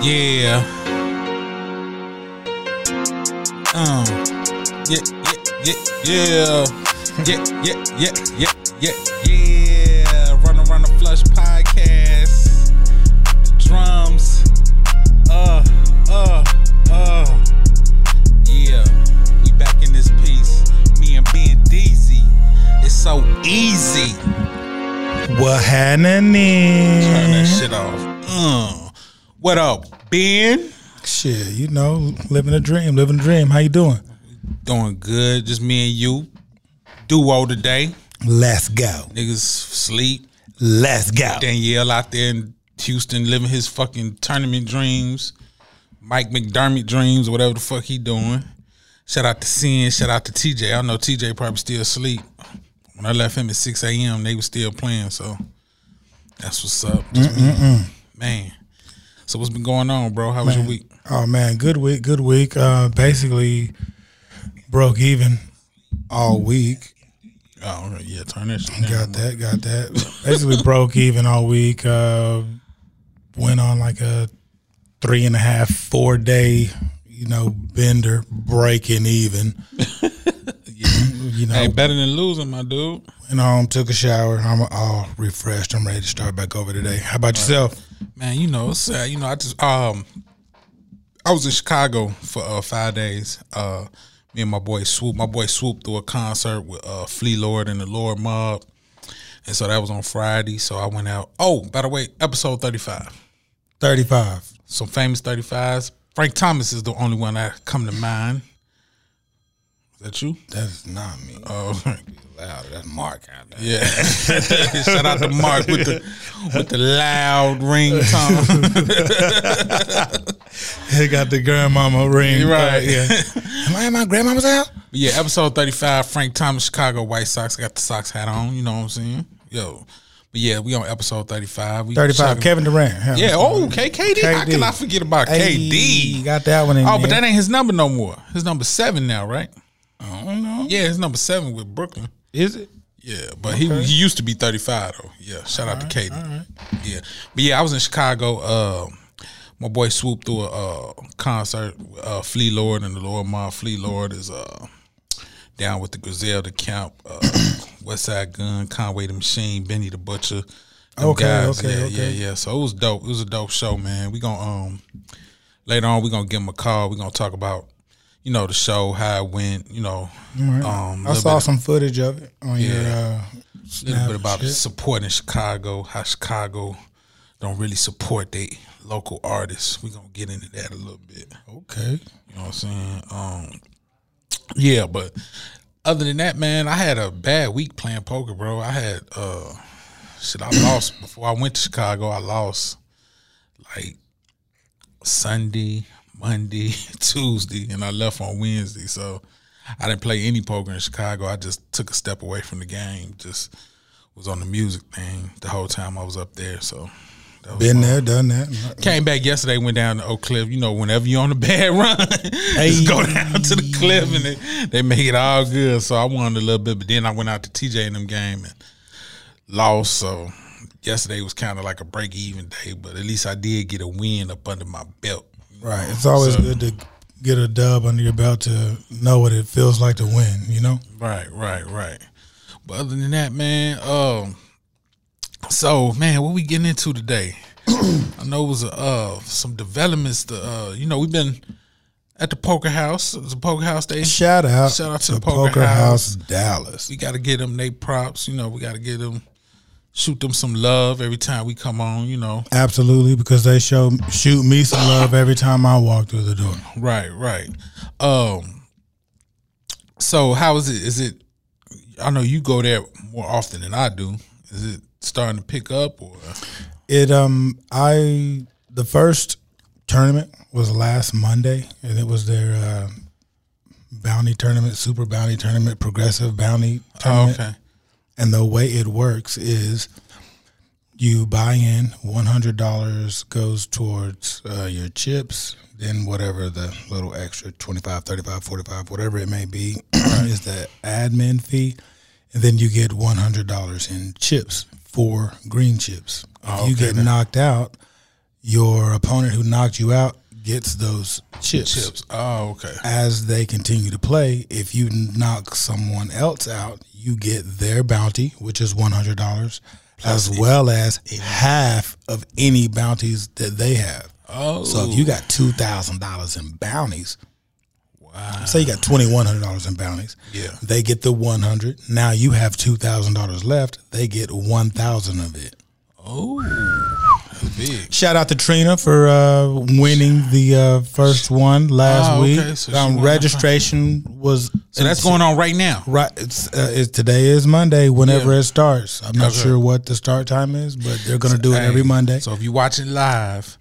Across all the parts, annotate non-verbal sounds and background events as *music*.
Yeah. Um. Yeah, yeah, yeah, yeah. Yeah, yeah, yeah, yeah, yeah, yeah. Run around the flush podcast. The drums. Uh, uh, uh. Yeah. We back in this piece. Me and Ben DZ. It's so easy. What happening? Turn that shit off. Uh. What up, Ben? Shit, you know, living a dream, living a dream. How you doing? Doing good. Just me and you. Duo today. Let's go. Niggas sleep. Let's go. Danielle out there in Houston living his fucking tournament dreams. Mike McDermott dreams, whatever the fuck he doing. Shout out to Sin, shout out to TJ. I know TJ probably still asleep. When I left him at 6 a.m., they was still playing, so that's what's up. Man. So what's been going on, bro? How was your week? Oh man, good week, good week. Uh basically broke even all week. Oh, yeah, turn that shit down. Got that, got *laughs* that. Basically broke even all week. Uh went on like a three and a half, four day, you know, bender, breaking even. *laughs* You know, Hey, better than losing, my dude. went home, took a shower. I'm all refreshed. I'm ready to start back over today. How about yourself? Man, you know, it's sad. You know, I just um I was in Chicago for uh five days. Uh me and my boy Swoope. My boy Swoope threw a concert with uh Flee Lord and the Lord Mobb. And so that was on Friday. So I went out. Oh, by the way, episode thirty five. 35. Some famous thirty fives. Frank Thomas is the only one that come to mind. That you? That's not me. Oh *laughs* Loud. That's Mark out there. yeah. *laughs* Shout out to Mark with the with the loud ringtone. *laughs* He got the grandmama ring. You're right. Yeah. Am I at my grandmama's house? Yeah, episode 35, Frank Thomas, Chicago White Sox. Got the Sox hat on, you know what I'm saying? Yo. But yeah, we on episode 35. We 35. Kevin Durant. Yeah, oh, okay, KD. How KD. can I forget about KD? Got that one in Oh, but that ain't his number no more. His number seven now, right? I don't know. Yeah, his number seven with Brooklyn. Is it? Yeah, but he he used to be 35 though. Yeah, shout out to KD. Yeah, but yeah, I was in Chicago. Uh, my boy swooped through a uh, concert. Uh, Flee Lord and the Lord Mobb. Flee Lord is uh down with the Griselda Camp, uh, *coughs* Westside Gunn, Conway the Machine, Benny the Butcher. Okay, okay, yeah, okay. yeah, yeah. So it was dope. It was a dope show, man. We gonna um later on we gonna give him a call. We are gonna talk about you know the show, how it went. You know, um, I saw some footage of it on your uh, a little bit about shit. supporting Chicago, how Chicago don't really support their local artists. We're gonna get into that a little bit. Okay. You know what I'm saying? Um Yeah, but other than that, man, I had a bad week playing poker, bro. I had uh shit I lost before I went to Chicago, I lost like Sunday, Monday, *laughs* Tuesday, and I left on Wednesday. So I didn't play any poker in Chicago. I just took a step away from the game. Just was on the music thing the whole time I was up there. So that was Been fun. there, done that. Came back yesterday, went down to Oak Cliff. You know, whenever you're on a *laughs* bad run, *laughs* just go down to the cliff and they, they make it all good. So I won a little bit, but then I went out to TJ in them game and lost. So yesterday was kind of like a break even day, but at least I did get a win up under my belt. Right. It's always So- good to get a dub under your belt to know what it feels like to win, you know? Right, right, right. But other than that, man, um, so man, what we getting into today? *clears throat* I know it was uh some developments. To, uh, you know, we've been at the poker house. It's a poker house day. Shout out, Shout out to the the Poker Poker House. House Dallas. We got to get them they props. You know, we got to get them, shoot them some love every time we come on. You know, Absolutely, because they show shoot me some love every time I walk through the door. right, right. Um, so how is it? Is it? I know you go there more often than I do. Is it starting to pick up or? It um I the first tournament was last Monday and it was their uh, bounty tournament, super bounty tournament, progressive bounty Oh, tournament. okay. And the way it works is you buy in, $100 goes towards uh, your chips, then whatever the little extra 25, 35, 45, whatever it may be *clears throat* is the admin fee. And then you get $100 in chips, for green chips. If Oh, you okay get then. knocked out, your opponent who knocked you out gets those chips. Chips. Oh, okay. As they continue to play, if you knock someone else out, you get their bounty, which is one hundred dollars, as well as half of any bounties that they have. Oh, So if you got oh. two thousand dollars in bounties, wow. Say you got twenty one hundred dollars in bounties. Yeah. They get the one hundred. Now you have two thousand dollars left. They get one thousand of it. oh, big. Shout out to Trina for uh, winning the uh, first one last Oh, okay. week. So um, registration was So that's going on right now. right. It's, uh, it's today is Monday. Whenever Yeah. it starts, I'm not Okay. sure what the start time is, but they're going to do it Hey, every Monday. So if you're watching live,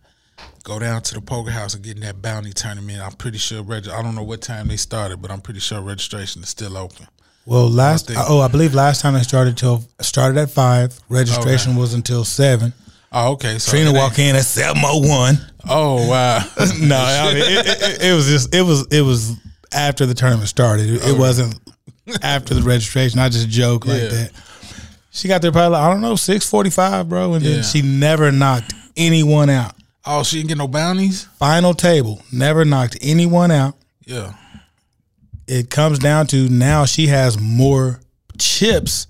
go down to the poker house and get in that bounty tournament. I'm pretty sure. Reg- I don't know what time they started, but I'm pretty sure registration is still open. Well, last think- oh, I believe last time they started till started at five. Registration was until seven. Oh, okay. So Trina walk in at seven oh one. Oh wow. *laughs* no, I mean it, it, it was just it was it was after the tournament started. It, it wasn't after the registration. I just joke like that. She got there probably like, I don't know six forty five, bro, and Yeah. then she never knocked anyone out. oh, she didn't get no bounties. Final table, never knocked anyone out. Yeah. It comes down to now she has more chips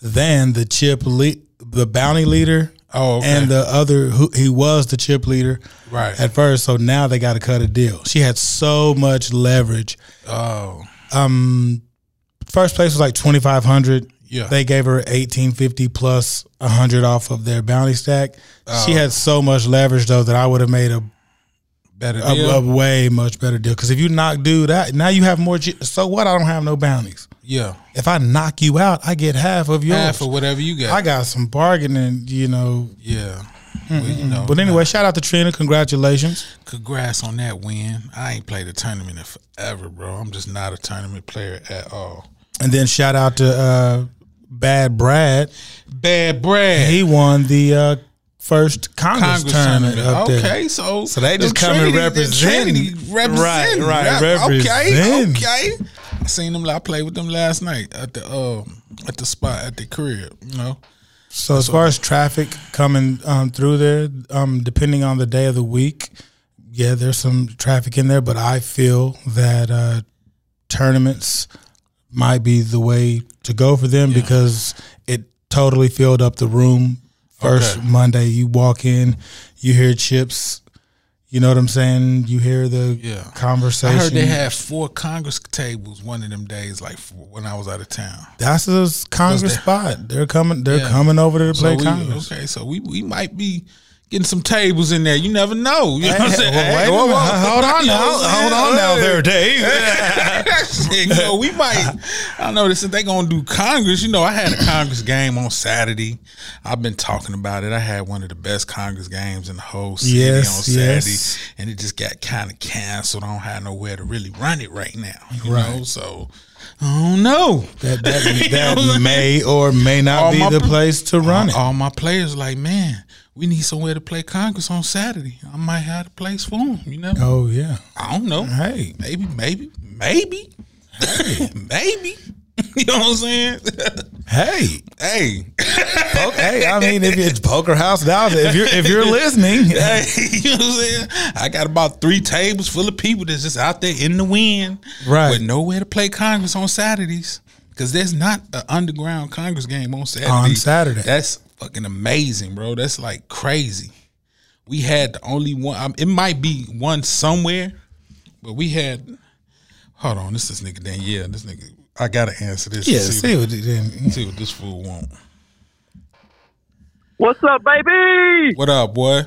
than the chip le- the bounty leader. Oh, okay. And the other, who he was the chip leader, Right. At first, so now they got to cut a deal. She had so much leverage Oh, um, first place was like 2500 Yeah. they gave her 1850 plus a 100 off of their bounty stack she Oh. had so much leverage though that i would have made a, better a, deal. a way much better deal because if you knock dude out now you have more so what i don't have no bounties yeah. if i knock you out i get half of yours Half or whatever you got. i got some bargaining you know yeah. Well, you know, but anyway shout out to trina congratulations congrats on that win. I ain't played a tournament in forever, bro. I'm just not a tournament player at all. and then shout out to uh, bad brad Bad Brad. he won the uh, first congress, Congress tournament, tournament. up there Okay, so So they just come and Trinity- represent. Represent. Right, right, Rep- Okay, okay. I seen them. I played with them last night at the um at the spot at the crib. You know. So as far as traffic coming um, through there, um, depending on the day of the week, yeah, there's some traffic in there. But I feel that uh, tournaments might be the way to go for them because it totally filled up the room. First Okay. Monday, you walk in, you hear chips. You know what I'm saying? You hear the Yeah. conversation. I heard they had four Congress tables one of them days, like when I was out of town. That's a Congress spot. They're coming. They're Yeah. coming over to play So we- Congress. okay, so we we might be getting some tables in there. You never know. You know what I'm saying? Hey, whoa, whoa. Hold on now. Hold on now there, Dave. *laughs* you know, we might. I know this. They gonna do Congress. You know, I had a Congress game on Saturday. I've been talking about it. I had one of the best Congress games in the whole city Yes, on Saturday, yes. and it just got kind of canceled. I don't have nowhere to really run it right now. You Right. know, so I don't know. That that, *laughs* that may or may not All be the pl- place to run it. All my players like, man, we need somewhere to play Congress on Saturday. I might have a place for them. You know, Oh yeah. I don't know. Hey. Maybe, maybe, maybe, *laughs* maybe. *laughs* You know what I'm saying? Hey. hey, Po- hey, I mean if it's poker house now, if you're if you're listening, *laughs* hey, you know what I'm saying? I got about three tables full of people that's just out there in the wind, Right. With nowhere to play Congress on Saturdays because there's not an underground Congress game on Saturday. On Saturday. that's fucking amazing, bro. That's like crazy. We had the only one. Um, it might be one somewhere, but we had. Hold on, this is nigga Danielle. This nigga, I gotta answer this. yeah, see, see what it then. see what this fool want. What's up, baby? What up, boy?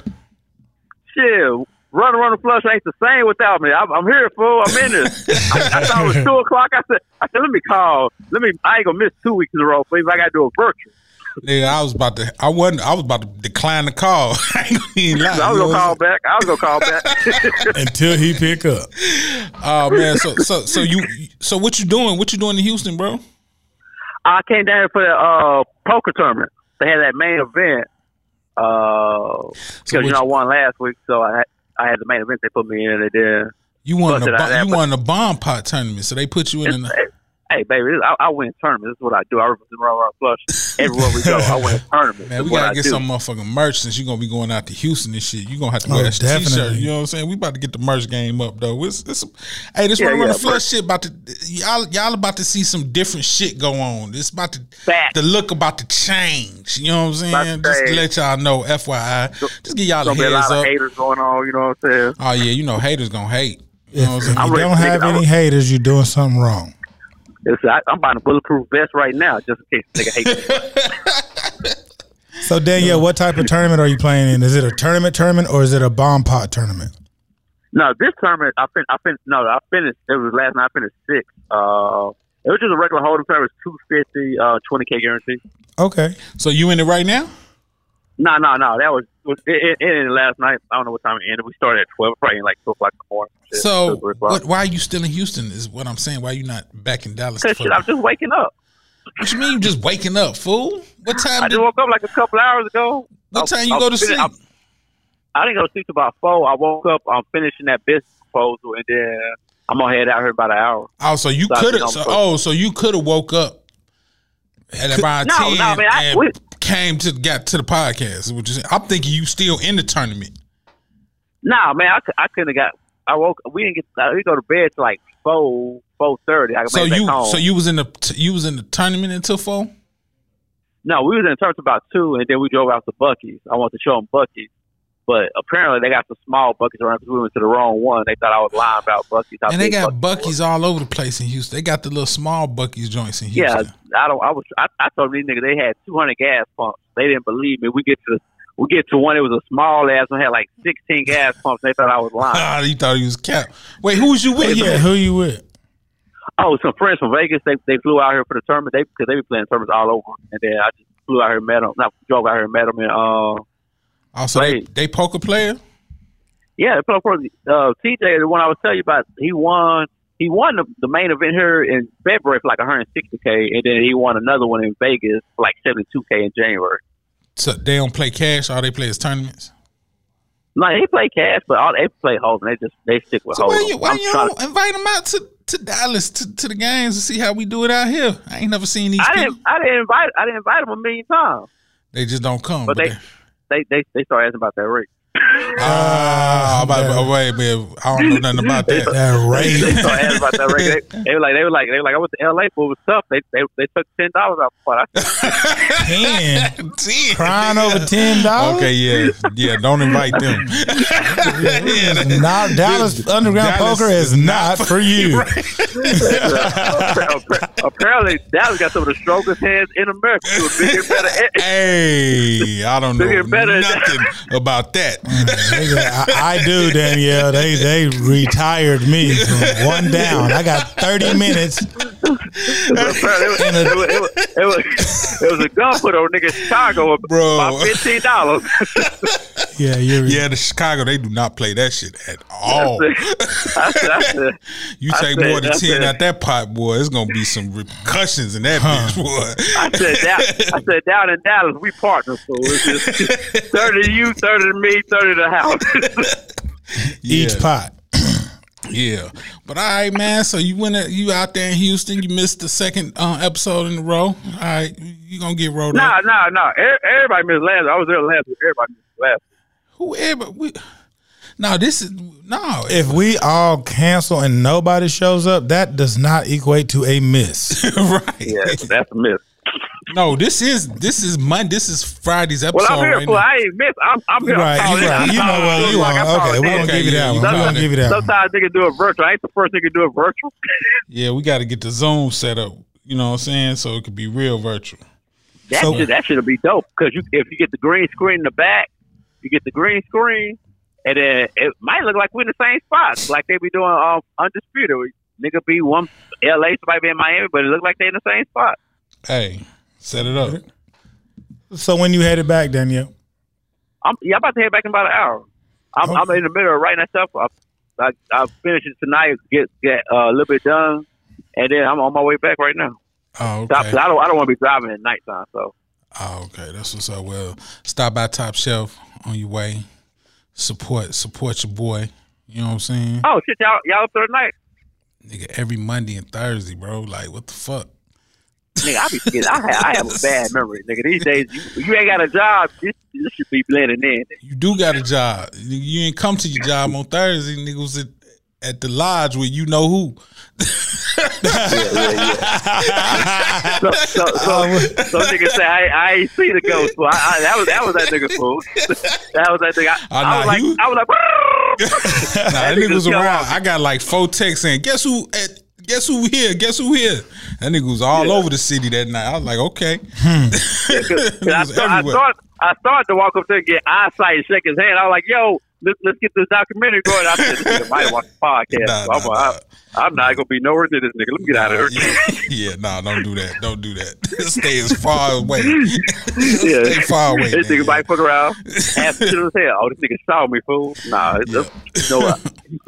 Shit, run, run, the flush ain't the same without me. I'm, I'm here, fool. I'm in this. I, I thought it was two o'clock. I said, I said, let me call. Let me. I ain't gonna miss two weeks in a row, please. I gotta do a virtual. Nigga, I was about to. I wasn't. I was about to decline the call. *laughs* I ain't gonna lie. I was gonna call back. I was gonna call back. *laughs* *laughs* Until he pick up. Oh man. So so so you. So what you doing? What you doing in Houston, bro? I came down here for the uh, poker tournament. They had that main event. Uh, because what you know I won last week, so I had, I had the main event. They put me in, and then You won the bo- you won the bomb pot tournament. So they put you in. it's, the, Hey, baby, I, I win tournaments. This is what I do. I represent Raw Raw Flush everywhere we go. I win *laughs* tournaments. Man, we gotta get do. some motherfucking merch since you're gonna be going out to Houston and shit. You're gonna have to Oh, wear that t-shirt. You know what I'm saying? We about to get the merch game up though. It's, it's hey, this Yeah, one run yeah, the flush shit about to y'all y'all about to see some different shit go on. It's about to Facts. the look about to change. You know what I'm saying? to Just to let y'all know, FYI. Just give y'all the Gonna be a heads lot of up. haters going on. You know what I'm saying? Oh yeah, you know haters gonna hate. You know what I'm If saying? I'm you don't to have any haters, you're doing something wrong. It's, I, I'm buying a bulletproof vest right now just in case nigga hate me. So Danielle, what type of tournament are you playing in? Is it a tournament tournament or is it a bomb pot tournament? No, this tournament I fin I fin no, I finished it was last night I finished six. Uh it was just a regular hold'em tournament, two fifty, uh twenty K guarantee. Okay. So you in it right now? No, no, no. That was was- it, it, ended last night. I don't know what time it ended. We started at twelve, probably like two o'clock in the morning. Shit, So two, three o'clock. what, why are you still in Houston? Is what I'm saying. Why are you not back in Dallas? Cause shit, I'm just waking up. what you mean? You just waking up, fool? What time? I Did, just woke up like a couple hours ago. what I- time you I go to sleep? I- I didn't go to sleep till about four. I woke up. I'm finishing that business proposal, and then I'm gonna head out here about an hour. Oh, so you So could have. So, oh, so you could have woke up at about No, ten no, man, I- we- came to got to the podcast. Which is What you saying? I'm thinking you still in the tournament. Nah, man, I, I couldn't have got. I woke. We didn't get. Uh, we go to bed till like four, four thirty. I So made it back you, so you was in the you was in the tournament until four. No, we was in church about two, and then we drove out to Buc-ee's. I wanted to show them Buc-ee's, but apparently they got the small Buc-ee's around because we went to the wrong one. They thought I was lying about Buc-ee's. And they got Buc-ee's all over the place in Houston. They got the little small Buc-ee's joints in was. Yeah, I don't. I was. I, I told these niggas they had two hundred gas pumps. They didn't believe me. We get to the. We get to one. It was a small ass one. Had like sixteen gas pumps. They thought I was lying. Ah, *laughs* you thought he was cap. Wait, who was you with? Yeah, who you with? Oh, some friends from Vegas. They they flew out here for the tournament. They because they be playing tournaments all over. And then I just flew out here and met them. Not drove out here and met them. And uh, Also, they, Wait. they poker player. yeah, they play for uh, TJ. The one I was telling you about. He won. He won the, the main event here in February for like 160k, and then he won another one in Vegas for like 72k in January. So they don't play cash. All they play is tournaments. No, they play cash, but all they play holding. They just they stick with So why you why I'm you trying don't invite them out to, to Dallas to, to the games to see how we do it out here? I ain't never seen these I people. didn't. I didn't invite. I didn't invite them a million times, They just don't come. but they they they they they start asking about that rate. Ah, about, oh, wait, man, I don't know nothing about that. That they rate. start asking about that rate. *laughs* They, they were like, they were like, they were like, I went to L.A. for it was tough. They they they took ten dollars off the pot. I said, Ten. *laughs* Ten. Crying over ten dollars. Okay, yeah, yeah. Don't invite them. *laughs* yeah, Not Dallas Underground Dallas Poker is is not for you. apparently, Dallas got some of the strongest hands in America. Bigger, better. hey, I don't know Bigger and better. nothing about that. Nigga, I, I do, Danielle. They they retired me from one down. I got thirty minutes. It, was, it, was, it, was, it, was, it was a gun put on nigga Chicago Bro. about fifteen dollars. *laughs* Yeah, you're. Yeah, the Chicago they do not play that shit at all. *laughs* I said, I said, You I take said- more than I ten said- out that pot, boy. It's gonna be some repercussions in that bitch, boy. I said, down, I said, down in Dallas, we partners. So it's just *laughs* thirty to you, thirty to me, thirty to the house. *laughs* Each pot. *clears throat* Yeah, but all right, man. So you went, at, you out there in Houston. You missed the second uh, episode in a row. All right, you gonna get rolled nah, up. nah, nah. E- Everybody missed last. I was there last week. Everybody missed last. Who ever? We, no, this is no. If we all cancel and nobody shows up, that does not equate to a miss. *laughs* right. Yeah, that's a miss. No, this is this is Monday. This is Friday's episode. Well, I'm here right for. now. I ain't miss. I'm, I'm here. I'm right, you right. You know what? in You like want? Okay, we're in. gonna Okay, give you that one. We're got gonna it. give you that one. Sometimes they can do it virtual. I ain't the first nigga do it virtual. Yeah, we got to get the Zoom set up. You know what I'm saying? So it could be real virtual. That So- should that should be dope because you if you get the green screen in the back, you get the green screen, and then it might look like we're in the same spot, like they be doing um, undisputed. Nigga be one L.A. somebody be in Miami, but it look like they in the same spot. Hey, set it up. So when you headed back, Danielle? I'm yeah, I'm about to head back in about an hour. I'm, I'm in the middle of writing that stuff. I, I, finish it tonight, get get uh, a little bit done, and then I'm on my way back right now. Oh, okay. 'cause I don't I don't want to be driving at nighttime. So Oh, okay. That's what's up. Well, stop by Top Shelf on your way. Support support your boy. You know what I'm saying? oh shit, y'all y'all up there tonight? Nigga, every Monday and Thursday, bro. Like, what the fuck? Nigga, I be forgetting. I have, I have a bad memory, nigga. These days, you, you ain't got a job. This, this should be blending in. You do got a job. You ain't come to your job on Thursday. Nigga was at, at the lodge with you know who. Yeah, yeah, yeah. so, so, so, so nigga say I, I ain't see the ghost. Well, I, I, that was that was that nigga fool. that was that nigga. I, Oh, I nah, was like, he was- I was like, *laughs* Nah, that nigga nigga was was around. gone. I got like four texts saying, "Guess who? At, guess who here? Guess who here?" That nigga was all Yeah. over the city that night. I was like, "Okay." Hmm. *laughs* Cause It I, was start, I, everywhere. start, I started to walk up there and get eyesight and shake his hand. I was like, yo, let's, let's get this documentary going. I said, this nigga might *laughs* watch the podcast. Nah, so I'm, nah, like, I'm, I'm not going to be nowhere near this nigga. Let me get out of here. yeah, *laughs* yeah, nah, don't do that. Don't do that. *laughs* Stay as far away. Yeah. Stay far away. this man. nigga might fuck around, ask shit as hell. Oh, this nigga saw me, fool. Nah, it's you know what?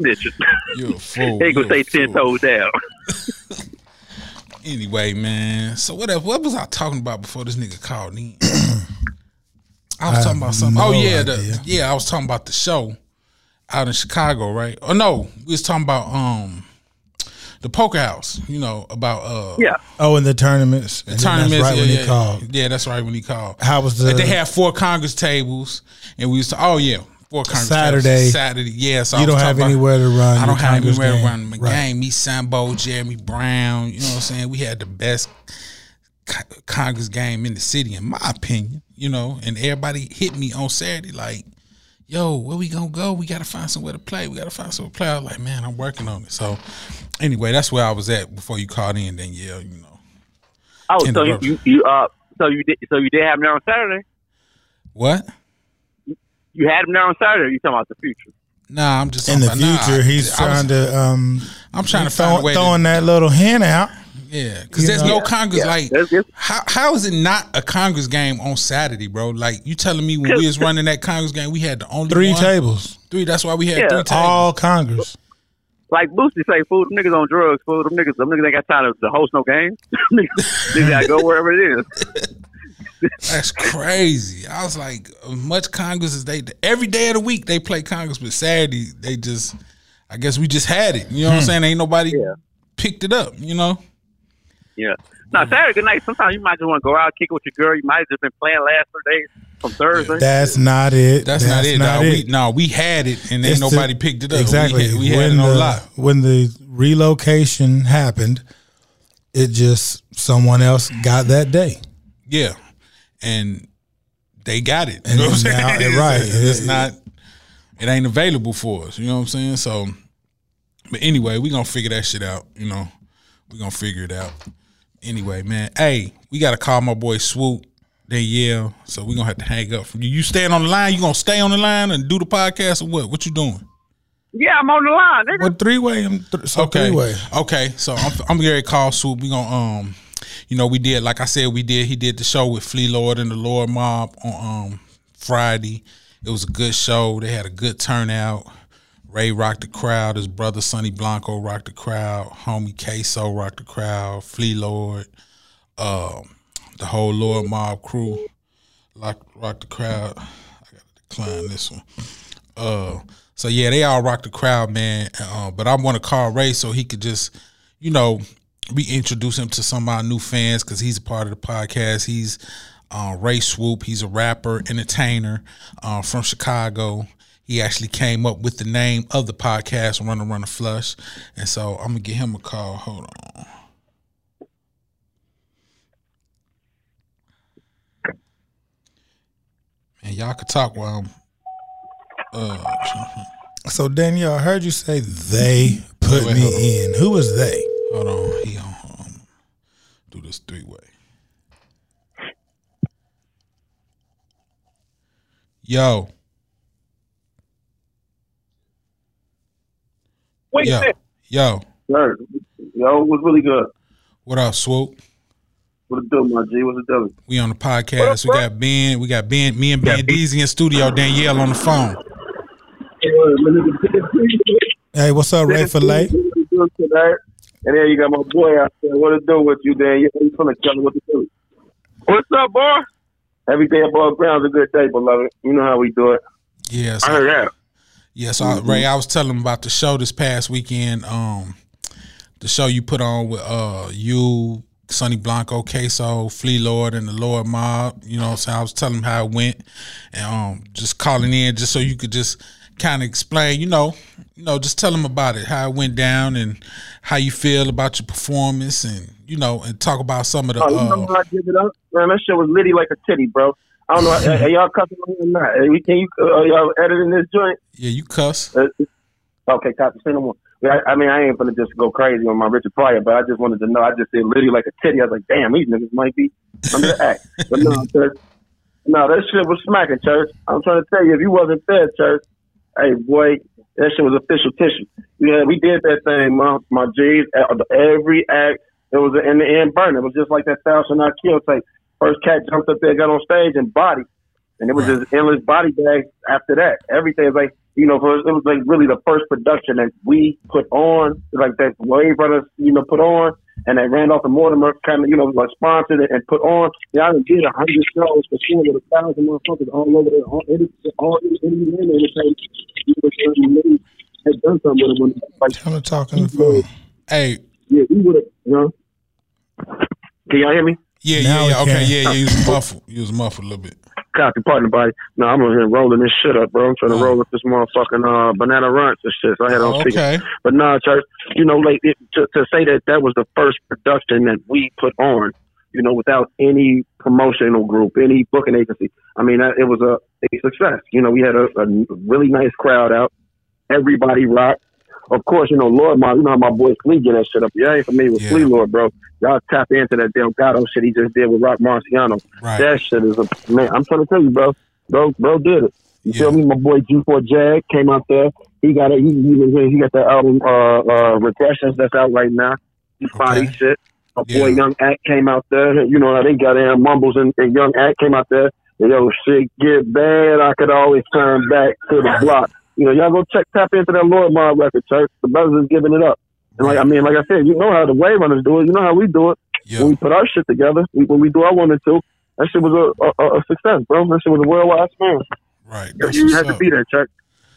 Snitching. You're a fool. Ain't going to stay 10 fool. toes down. Anyway, man. So what? What was I talking about before this nigga called in? *clears throat* I was I talking about something. no oh yeah, idea. the, yeah. I was talking about the show out in Chicago, right? Oh no, we was talking about um the poker house. You know about uh Yeah. Oh, in the tournaments. And tournaments. That's right yeah, when yeah, he called. Yeah, that's right when he called. How was the? Like, they had four Congress tables, and we used to. Oh yeah, four Congress Saturday. tables. Saturday. Yeah, so you was don't talking have about- anywhere to run. I don't have Congress anywhere to run my Right. game. Me, Sambo, Jeremy Brown. You know what I'm saying? We had the best co- Congress game in the city, in my opinion. You know, and everybody hit me on Saturday like, "Yo, where we gonna go? We gotta find somewhere to play. We gotta find somewhere to play." I was like, "Man, I'm working on it." So, anyway, that's where I was at before you called in. Then, yeah, you know, Oh, In so you, you, you, uh, so you did, so you did have him there on Saturday? what? You had him there on Saturday? Or you talking about the future? Nah, I'm just In the about- future, nah, he's I was- trying to. um I'm trying to throw- a way to throwing that little hint out. Yeah, because there's know? no Congress. Yeah. Like, There's- there's- how how is it not a Congress game on Saturday, bro? Like, you telling me when we was *laughs* running that Congress game, we had the only Three one? tables, Three. That's why we had Yeah. three tables. all Congress. Like Boosie say, fool, them niggas on drugs, fool. Them niggas, them niggas ain't got time to, to host no game. *laughs* niggas gotta go wherever it is. *laughs* That's crazy. I was like, as much Congress as they every day of the week they play Congress, but Saturday they just, I guess we just had it. You know what I'm hmm. saying? Ain't nobody Yeah. picked it up. You know? Yeah. Now Saturday good night. Sometimes you might just want to go out, kick it with your girl. You might have just been playing last three days from Thursday. That's not it. That's, not it. dog. We, no, we had it and ain't It's the- nobody picked it up. Exactly. We had, we had when it on the, lock. When the relocation happened, it just someone else got that day. Yeah, and they got it. You And know what I'm now- saying? *laughs* Right. It's It- not. It ain't available for us. You know what I'm saying? So, but anyway, we gonna figure that shit out. You know, we gonna figure it out. Anyway, man. Hey, we gotta call my boy Swoope. They yell, so we gonna have to hang up from you. You staying on the line? You gonna stay on the line and do the podcast or what? What you doing? yeah, I'm on the line, nigga. What three way? Th- Okay. three way. Okay. So I'm I'm gonna call Swoope. We gonna um, you know, we did like I said, we did. He did the show with Flee Lord and the Lord Mobb on um Friday. It was a good show. They had a good turnout. Ray rocked the crowd. His brother Sonny Blanco rocked the crowd. Homie Queso rocked the crowd. Flee Lord, um, the whole Lord Mobb crew rocked, rocked the crowd. I gotta decline this one. Uh, so yeah, they all rocked the crowd, man. Uh, but I want to call Ray so he could just, you know, reintroduce him to some of our new fans because he's a part of the podcast. He's uh, Ray Swoope. He's a rapper, entertainer uh, from Chicago. He actually came up with the name of the podcast, Run and Run a Flush. And so I'm gonna give him a call. Hold on. Man, y'all could talk while I'm uh So Danielle, I heard you say they put Wait, me in. Who was they? Hold on, he on. Um, do this three way. Yo, Wait yo, minute. yo. Sir, yo, it was really good. What up, Swoope? What it do, my G? What's it doing? We on the podcast. We got Ben. We got Ben. Me and Ben Deasy in studio. Danielle on the phone. Hey, what's up, Ray Filet? And then you got my boy out there. What it do with you, Dan? You you finna tell me what to do. What's up, boy? Every day above ground's a good day, beloved. You know how we do it. Yeah, I heard that. Yeah. So Ray, I was telling him about the show this past weekend. Um, the show you put on with uh you, Sonny Blanco, Queso, Flee Lord, and the Lord Mobb. You know what I'm saying? I was telling him how it went and um just calling in just so you could just kind of explain, you know, you know, just tell them about it, how it went down and how you feel about your performance and you know, and talk about some of the Oh, you know uh, I give it up? Man, that shit was litty like a titty, bro. I don't know. are, are y'all cussing or not? Are Can you uh, y'all editing this joint? yeah, you cuss. Uh, okay, copy. Say no more. I, I mean, I ain't gonna just go crazy on my Richard Pryor, but I just wanted to know. I just said litty like a titty. I was like, damn, these niggas might be under the act. But no, church. No, that shit was smacking, church. I'm trying to tell you, if you wasn't there, church, hey boy, that shit was official tissue. Yeah, we did that thing, my my G's. uh, Every act, it was in the end burn. It was just like that thousand not kill tape. First cat jumped up there, got on stage, and body, and it was Right. just endless body bags after that. Everything was like you know, for, it was like really the first production that we put on, like that Wave Brothers, you know, put on, and that Randolph and Mortimer kind of, you know, like sponsored it and put on. Yeah, I done did a hundred shows for sure with a thousand motherfuckers all over there, all any, all any, any, any, any, you know, any, had done something with them. When, like, Tell him to talk the phone. Hey, yeah, we would have, you know. Can y'all hear me? Yeah, Now yeah, yeah. Okay, can. yeah, yeah. You was muffled. You was muffled a little bit. Copy, partner, body. No, I'm over here rolling this shit up, bro. I'm trying to Oh. roll up this motherfucking uh, banana ranch and shit. So I had on speaker. Okay. But nah, church, you know, like it, to, to say that that was the first production that we put on, you know, without any promotional group, any booking agency. I mean, it was a, a success. You know, we had a, a really nice crowd out. Everybody rocked. Of course, you know, Lord, my, you know how my boy Flea get that shit up. Y'all ain't familiar with Yeah. Flee Lord, bro. Y'all tap into that Delgado shit he just did with Roc Marciano. Right. That shit is a man. I'm trying to tell you, bro. Bro, bro did it. You Yeah. feel me? My boy G4 Jag came out there. He got it. He, he, he got the album uh, uh, Regressions that's out right now. He body Okay. shit. My Yeah. boy Young Act came out there. You know how they got in. Mumbles and, and Young Act came out there. Yo, shit get bad. I could always turn back to the block. You know, y'all go check tap into that Lord Mobb record, church. The brothers is giving it up. And like I mean, like I said, you know how the Wave Runners do it. You know how we do it Yeah. when we put our shit together, we, when we do our one and two, that shit was a, a, a success, bro. That shit was a worldwide smash. Right. You That's you have to be there, Chuck.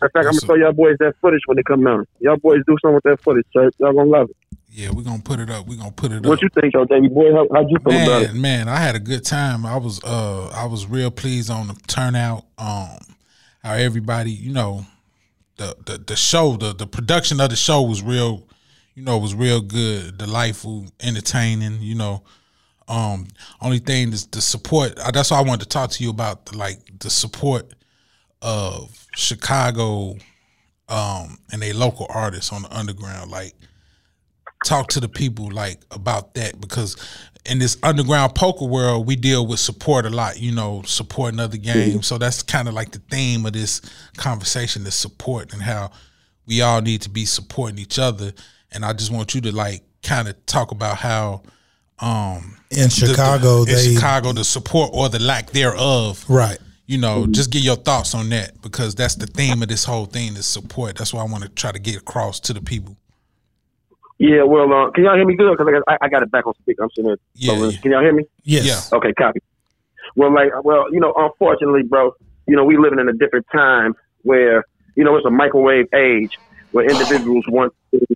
In fact, I'm gonna show y'all boys that footage when they come down. Y'all boys do something with that footage, Chuck. Y'all gonna love it. Yeah, we're gonna put it up. We're gonna put it up. What you think, though, Davey boy? How, how'd you feel about it? man, man, I had a good time. I was uh I was real pleased on the turnout. Um how everybody, you know, the the, the show, the, the production of the show was real, you know, was real good, delightful, entertaining, you know. Um only thing is the support uh, that's why I wanted to talk to you about the, like the support of Chicago um and they local artists on the underground like talk to the people like about that because in this underground poker world we deal with support a lot you know supporting other games. So that's kind of like the theme of this conversation is support and how we all need to be supporting each other. And i just want you to like kind of talk about how um In Chicago, the, in they chicago the support or the lack thereof. Right. you know just get your thoughts on that because that's the theme of this whole thing is support. That's what i want to try to get across to the people Yeah, well, uh, can y'all hear me good? Because I, got- I, I got it back on speaker. I'm sitting there. Yeah, So, uh, yeah. Can y'all hear me? Yes. Yeah. Okay, copy. Well, like, well, you know, unfortunately, bro, you know, we living in a different time where, you know, it's a microwave age where individuals want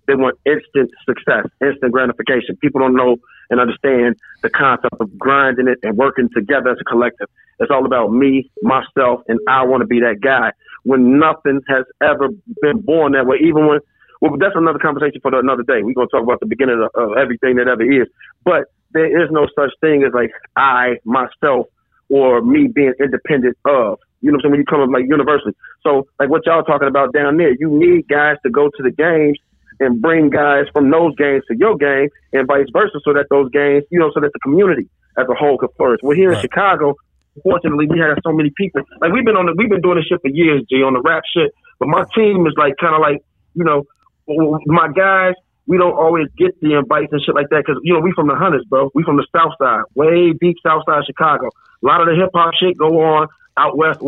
they want instant success, instant gratification. People don't know and understand the concept of grinding it and working together as a collective. It's all about me, myself, and I want to be that guy. When nothing has ever been born that way, even when well, that's another conversation for another day. We're gonna talk about the beginning of, of everything that ever is. But there is no such thing as like I, myself, or me being independent of. You know what I'm saying? When you come up like universally. So like what y'all talking about down there, you need guys to go to the games and bring guys from those games to your game and vice versa so that those games, you know, so that the community as a whole could flourish. Well here in Chicago, fortunately we have so many people. Like we've been on the we've been doing this shit for years, G, on the rap shit. But my team is like kinda like, you know, my guys, we don't always get the invites and shit like that because you know we from the Hundreds, bro. We from the South Side, way deep South Side Chicago. A lot of the hip hop shit go on out west,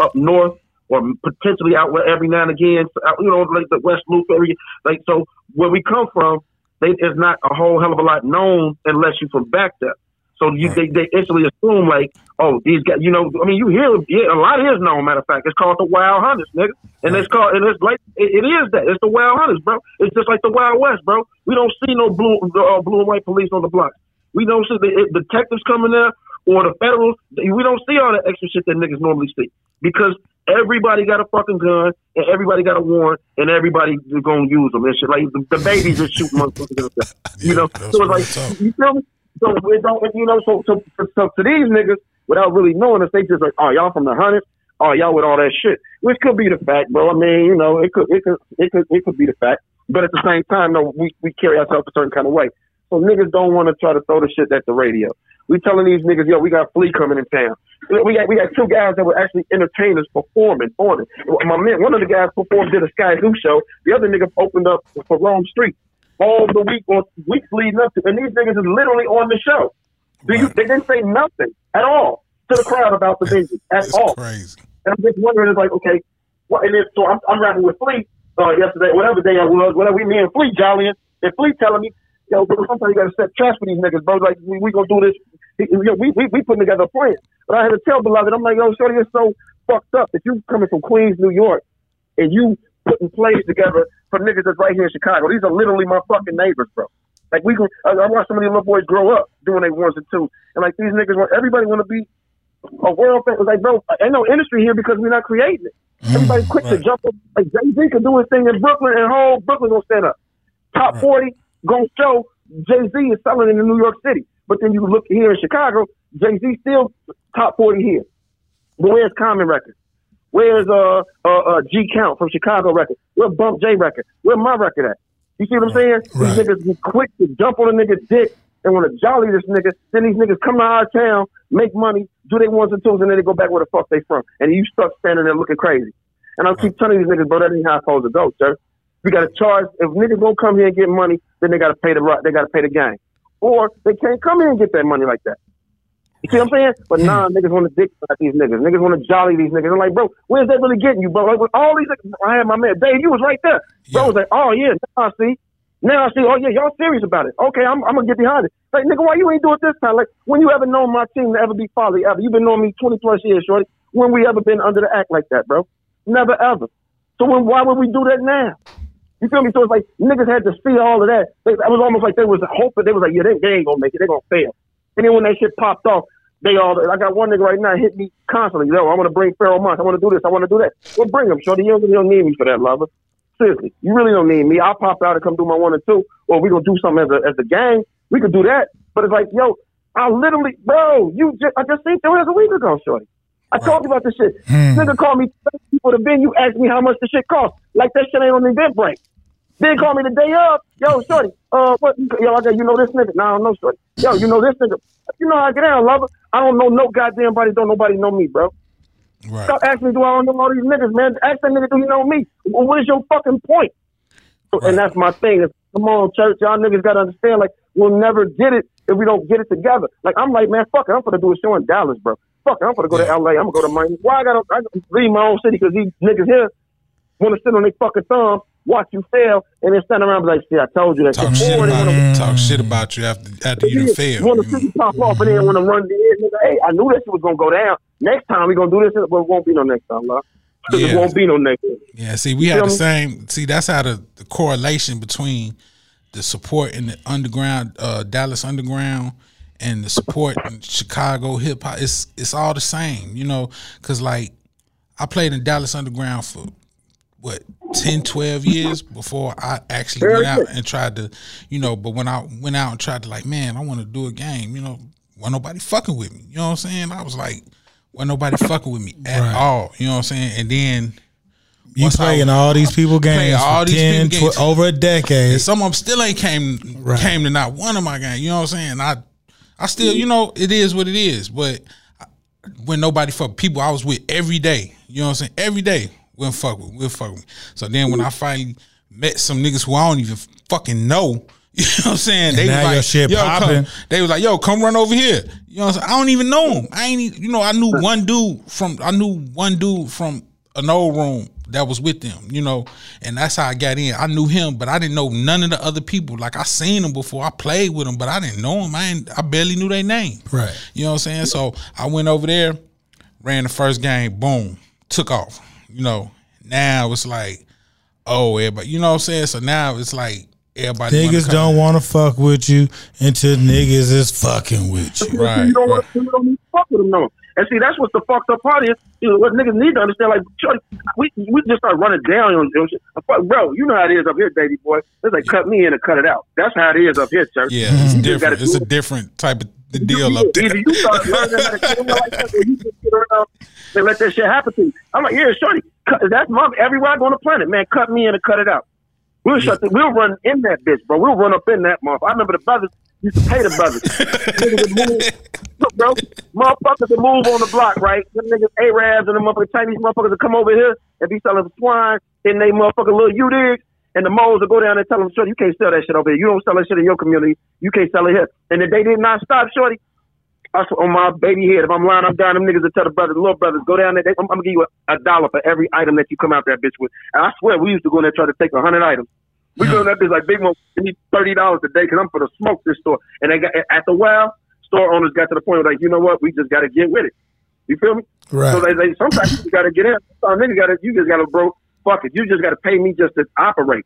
up north, or potentially out west every now and again. You know, like the West Loop area. Like so, where we come from, they, there's not a whole hell of a lot known unless you're from back there. So you, they, they instantly assume like, oh, these guys, you know, I mean, you hear, yeah, a lot of is known. Matter of fact, it's called the Wild Hundreds, nigga, and it's called, and it's like, it, it is that. It's the Wild Hundreds, bro. It's just like the Wild West, bro. We don't see no blue, uh, blue and white police on the block. We don't see the it, detectives coming there or the federals. We don't see all the extra shit that niggas normally see because everybody got a fucking gun and everybody got a warrant and everybody gonna use them and shit. Like the, the babies are shooting *laughs* motherfuckers. You know, that's so it's like you feel me? So it don't, you know, so so, so to these niggas, without really knowing us, they just like, oh, y'all from the hundreds, oh, y'all with all that shit, which could be the fact, bro. I mean, you know, it could, it could, it could, it could be the fact, but at the same time, no, we we carry ourselves a certain kind of way. So niggas don't want to try to throw the shit at the radio. We telling these niggas, yo, we got Flea coming in town. We got we got two guys that were actually entertainers performing on it. My man, one of the guys performed did a Sky show. The other nigga opened up for Rome Streetz all the week on weeks leading up to, and these niggas is literally on the show. Do you, they didn't say nothing at all to the crowd about the *laughs* vengeance at It's all. crazy. And I'm just wondering, it's like, okay, what? And then, so I'm, I'm rapping with Flea uh, yesterday, whatever day I was, whatever we me and Flea jollying, and Flea telling me, yo, bro, sometimes you got to set traps for these niggas, bro. Like we we gonna do this. Yo, we we we putting together a plan. But I had to tell beloved, I'm like, yo, shorty, it's so fucked up that you coming from Queens, New York, and you putting plays together for niggas that's right here in Chicago. These are literally my fucking neighbors, bro. Like we can, I, I watch some of these little boys grow up doing their ones and two, and like these niggas want everybody want to be a world famous. Like, bro, ain't no industry here because we're not creating it. Everybody's mm, quick to jump up. Like Jay Z can do his thing in Brooklyn, and whole Brooklyn gonna stand up. Top forty gonna show Jay Z is selling in New York City, but then you look here in Chicago, Jay Z still top forty here. But where's Common Records? Where's uh uh, uh G Count from Chicago Record? Where Bump J Record? Where my record at? You see what I'm saying? Right. These niggas be quick to jump on a nigga's dick and want to jolly this nigga. Then these niggas come to our town, make money, do their ones and twos, and then they go back where the fuck they from. And you stuck standing there looking crazy. And I keep telling these niggas, bro, that ain't how it's supposed to go, sir. We got to charge. If niggas gonna come here and get money, then they got to pay the they got to pay the gang, or they can't come here and get that money like that. You see what I'm saying? But nah, niggas want to dick at these niggas. Niggas want to jolly these niggas. I'm like, bro, where's that really getting you, bro? Like with all these, niggas- I had my man Dave. You was right there. Bro Yeah. was like, oh yeah, now I see. Now I see. Oh yeah, y'all serious about it? Okay, I'm, I'm gonna get behind it. Like nigga, why you ain't do it this time? Like when you ever known my team to ever be folly ever? You been knowing me 20 plus years, shorty. When we ever been under the act like that, bro? Never ever. So when why would we do that now? You feel me? So it's like niggas had to see all of that. They, it was almost like they was hoping. They was like, yeah, they, they ain't gonna make it. They gonna fail. And then when that shit popped off, they all. I got one nigga right now hit me constantly. Yo, I want to bring Pharaoh Month. I want to do this. I want to do that. Well, bring him, shorty. You don't, you don't need me for that, lover. Seriously, you really don't need me. I'll pop out and come do my one and two, or we gonna do something as a as a gang. We could do that. But it's like, yo, I literally, bro, you just I just seen there was a week ago, shorty. I you about this shit. Hmm. Nigga called me for the You asked me how much the shit cost. Like that shit ain't on the event break. Then call me the day of. Yo, shorty, uh, what? Yo, I got you know this nigga. Nah, I don't know, shorty. Yo, you know this nigga. You know how I get down, lover. I don't know no goddamn body. Don't nobody know me, bro. Right. Stop asking me, do I don't know all these niggas, man? Ask that nigga, do you know me? Well, what is your fucking point? So, And that's my thing. Is, come on, church, y'all niggas gotta understand. Like, we'll never get it if we don't get it together. Like, I'm like, man, fuck it. I'm gonna do a show in Dallas, bro. Fuck it. I'm gonna go to LA. I'm gonna go to Miami. Why I gotta, I gotta leave my own city because these niggas here want to sit on their fucking thumb, watch you fail, and then stand around and be like, see, I told you that. Talk shit. about wanna- you. Talk shit about you after after you done failed. want to see you pop off and then want to run the end. Nigga, hey, I knew that shit was gonna go down. Next time we gonna do this, but it won't be no next time, love. *laughs* Yeah. It won't be no next. time. Yeah, see, we had the same. See, that's how the, the correlation between the support in the underground, uh, Dallas underground, and the support in Chicago hip hop. It's it's all the same, you know. Cause like I played in Dallas underground for what 10, 12 years before I actually Very went out and tried to, you know. But when I went out and tried to like, man, I want to do a game, you know, wasn't nobody fucking with me. You know what I'm saying? I was like, wasn't nobody fucking with me at Right. all. You know what I'm saying? And then You playing play I- all these people games all for these 10, people games. tw- over a decade. And some of them still ain't came Right. came to not one of my games. You know what I'm saying? I I still, you know, it is what it is. But when nobody fuck people I was with every day, you know what I'm saying? Every day we'll fuck with, we'll fuck with. So then when I finally met some niggas who I don't even fucking know, *laughs* you know what I'm saying? They now was your like, shit yo, popping. come. They was like, yo, come run over here. You know what I'm saying? I don't even know him. I ain't, you know, I knew one dude from, I knew one dude from an old room that was with them, you know, and that's how I got in. I knew him, but I didn't know none of the other people. Like I seen them before, I played with them, but I didn't know them. I ain't, I barely knew their name. Right. You know what I'm saying? So I went over there, ran the first game, boom, took off. You know, now it's like, oh, everybody, you know what I'm saying? So now it's like everybody wanna Niggas don't want to fuck with you until niggas is fucking with you. Right, you don't right. want to you don't need to fuck with them no. And see, that's what the fucked up part is. You know, what niggas need to understand, like, shorty, we we just start running down on, shit. Uh, Bro, you know how it is up here, baby boy. It's like cut me in and cut it out. That's how it is up here, sir. Yeah, it's You different. It's a it. different type of the deal up there. Either you start learning how to kill like that, or you just get around and let that shit happen to you. I'm like, yeah, shorty, cut, that's my everywhere I go on the planet, man. Cut me in and cut it out. We'll shut the, we'll run in that bitch, bro. We'll run up in that motherfucker. I remember the brothers used to pay the brothers. *laughs* Niggas would move, look, *laughs* bro, motherfuckers would move on the block, right? Them niggas Arabs and the motherfucking Chinese motherfuckers would come over here and be selling swine in they motherfucking little U digs. And the moles will go down and tell them, Shorty, you can't sell that shit over here. You don't sell that shit in your community. You can't sell it here. And if they did not stop, Shorty, I swear on my baby head, if I'm lying, I'm down. Them niggas will tell the brothers, little brothers, go down there. They, I'm, I'm gonna give you a, a dollar for every item that you come out that bitch with. And I swear, we used to go in there and try to take a hundred items. We go in that bitch like big. We need thirty dollars a day because I'm for the smoke this store. And they got at the well, store owners got to the point where like, you know what, we just got to get with it. You feel me? Right. So they, they sometimes you got to get in. Sometimes niggas got to, you just got to bro, fuck it. You just got to pay me just to operate.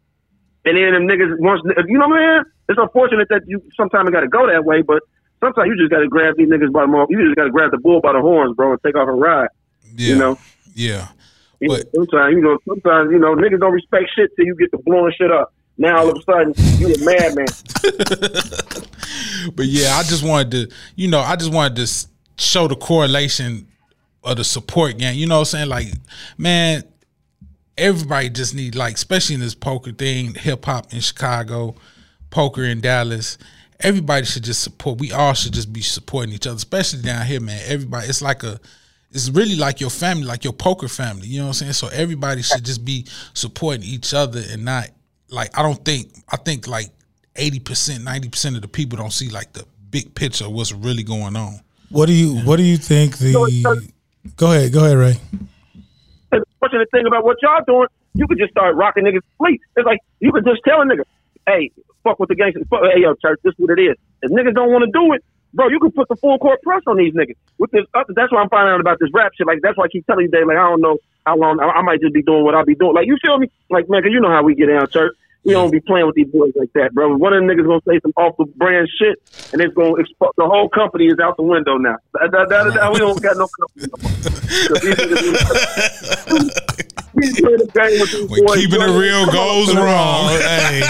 And then them niggas once you know what I mean? It's unfortunate that you sometimes got to go that way, but sometimes you just got to grab these niggas by the mouth. You just got to grab the bull by the horns, bro, and take off and ride. Yeah, You know, yeah. But- sometimes you know, sometimes you know, niggas don't respect shit till you get to blowing shit up. Now all of a sudden you a madman. *laughs* But yeah, I just wanted to, you know, I just wanted to show the correlation of the support game. You know what I'm saying? Like, man, everybody just need like, especially in this poker thing, hip hop in Chicago, poker in Dallas. Everybody should just support. We all should just be supporting each other, especially down here, man. Everybody, it's like a, it's really like your family, like your poker family. You know what I'm saying? So everybody should just be supporting each other and not like I don't think I think like eighty percent, ninety percent of the people don't see like the big picture of what's really going on. What do you What do you think the? Go ahead. Go ahead, Ray. And the fortunate thing about what y'all doing, you could just start rocking niggas sleep. It's like you could just tell a nigga, hey, fuck with the gangsters. Fuck, hey, yo, church, this is what it is. If niggas don't want to do it, bro, you can put the full court press on these niggas. With this, uh, that's why I'm finding out about this rap shit. Like that's why I keep telling you, Dave. Like I don't know how long I, I might just be doing what I'll be doing. Like you feel me? Like man, 'cause you know how we get down, church. We don't be playing with these boys like that, bro. One of the niggas gonna say some off the brand shit, and it's gonna expose the whole company is out the window now. That, that, that, that- we don't got no company. no more. 'Cause *laughs* we play the game with these When boys, keeping it real goes wrong. *laughs* hey,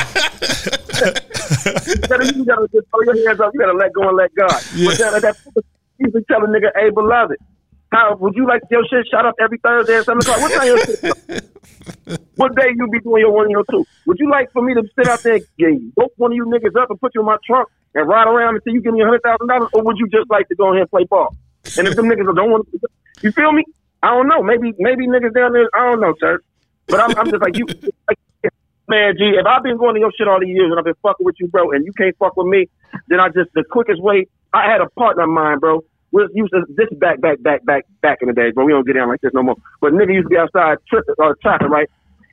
You gotta, you gotta just throw your hands up. You gotta let go and let God. But that, that usually tell a nigga, hey, beloved, how would you like your shit shot up every Thursday at seven o'clock? What time your shit? *laughs* what day you be doing your one and your two? Would you like for me to sit out there and woke one of you niggas up and put you in my trunk and ride around until you give me a hundred thousand dollars, or would you just like to go ahead and play ball? And if them niggas don't want to, you feel me? I don't know. Maybe maybe niggas down there. I don't know, sir. But I'm, I'm just like you. Like, man, G, if I've been going to your shit all these years and I've been fucking with you, bro, and you can't fuck with me, then I just the quickest way. I had a partner of mine, bro. We used to this back, back, back, back, back in the days, bro. We don't get down like this no more. But nigga used to be outside tripping uh, or traffic, right?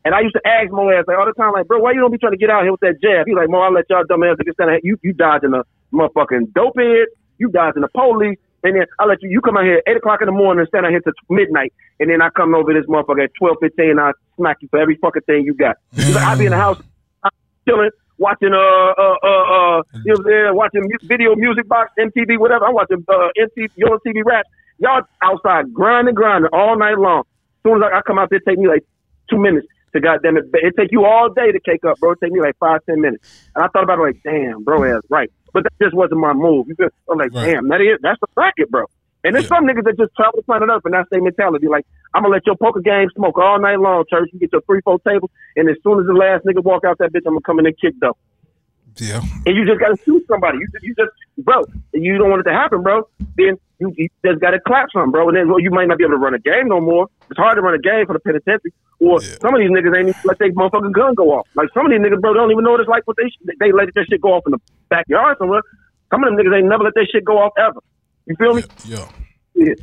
And I used to ask Mo ass like all the time, like, bro, why you don't be trying to get out here with that jab? He's like, Mo, I'll let y'all dumb ass niggas stand. You you dodging the motherfucking dope head, you dodging the police, and then I let you you come out here at eight o'clock in the morning and stand out here till midnight, and then I come over this motherfucker at twelve fifteen and I smack you for every fucking thing you got. Like, I be in the house I'm chilling, watching uh uh uh uh you know what I'm saying, watching mu- video music box, MTV, whatever. I'm watching uh MTV your TV rap. Y'all outside grinding, grinding all night long. As soon as I, I come out there, it take me like two minutes to goddamn it. It take you all day to cake up, bro. It take me like five, ten minutes. And I thought about it like, damn, bro, that's right. But that just wasn't my move. I'm like, Right. damn, that is that's the bracket, bro. And there's Yeah. some niggas that just travel the planet Earth and that's their mentality. Like, I'm gonna let your poker game smoke all night long, church. You get your three, four tables, and as soon as the last nigga walk out that bitch, I'm gonna come in and kick though. Yeah. And you just gotta shoot somebody. You you just bro, you don't want it to happen, bro. Then you, you just gotta clap some, bro. And then well, you might not be able to run a game no more. It's hard to run a game for the penitentiary. Or Yeah. some of these niggas ain't even let their motherfucking gun go off. Like some of these niggas, bro, don't even know what it's like. What they they let their shit go off in the backyard somewhere. Some of them niggas ain't never let their shit go off ever. You feel me? Yeah. Yeah.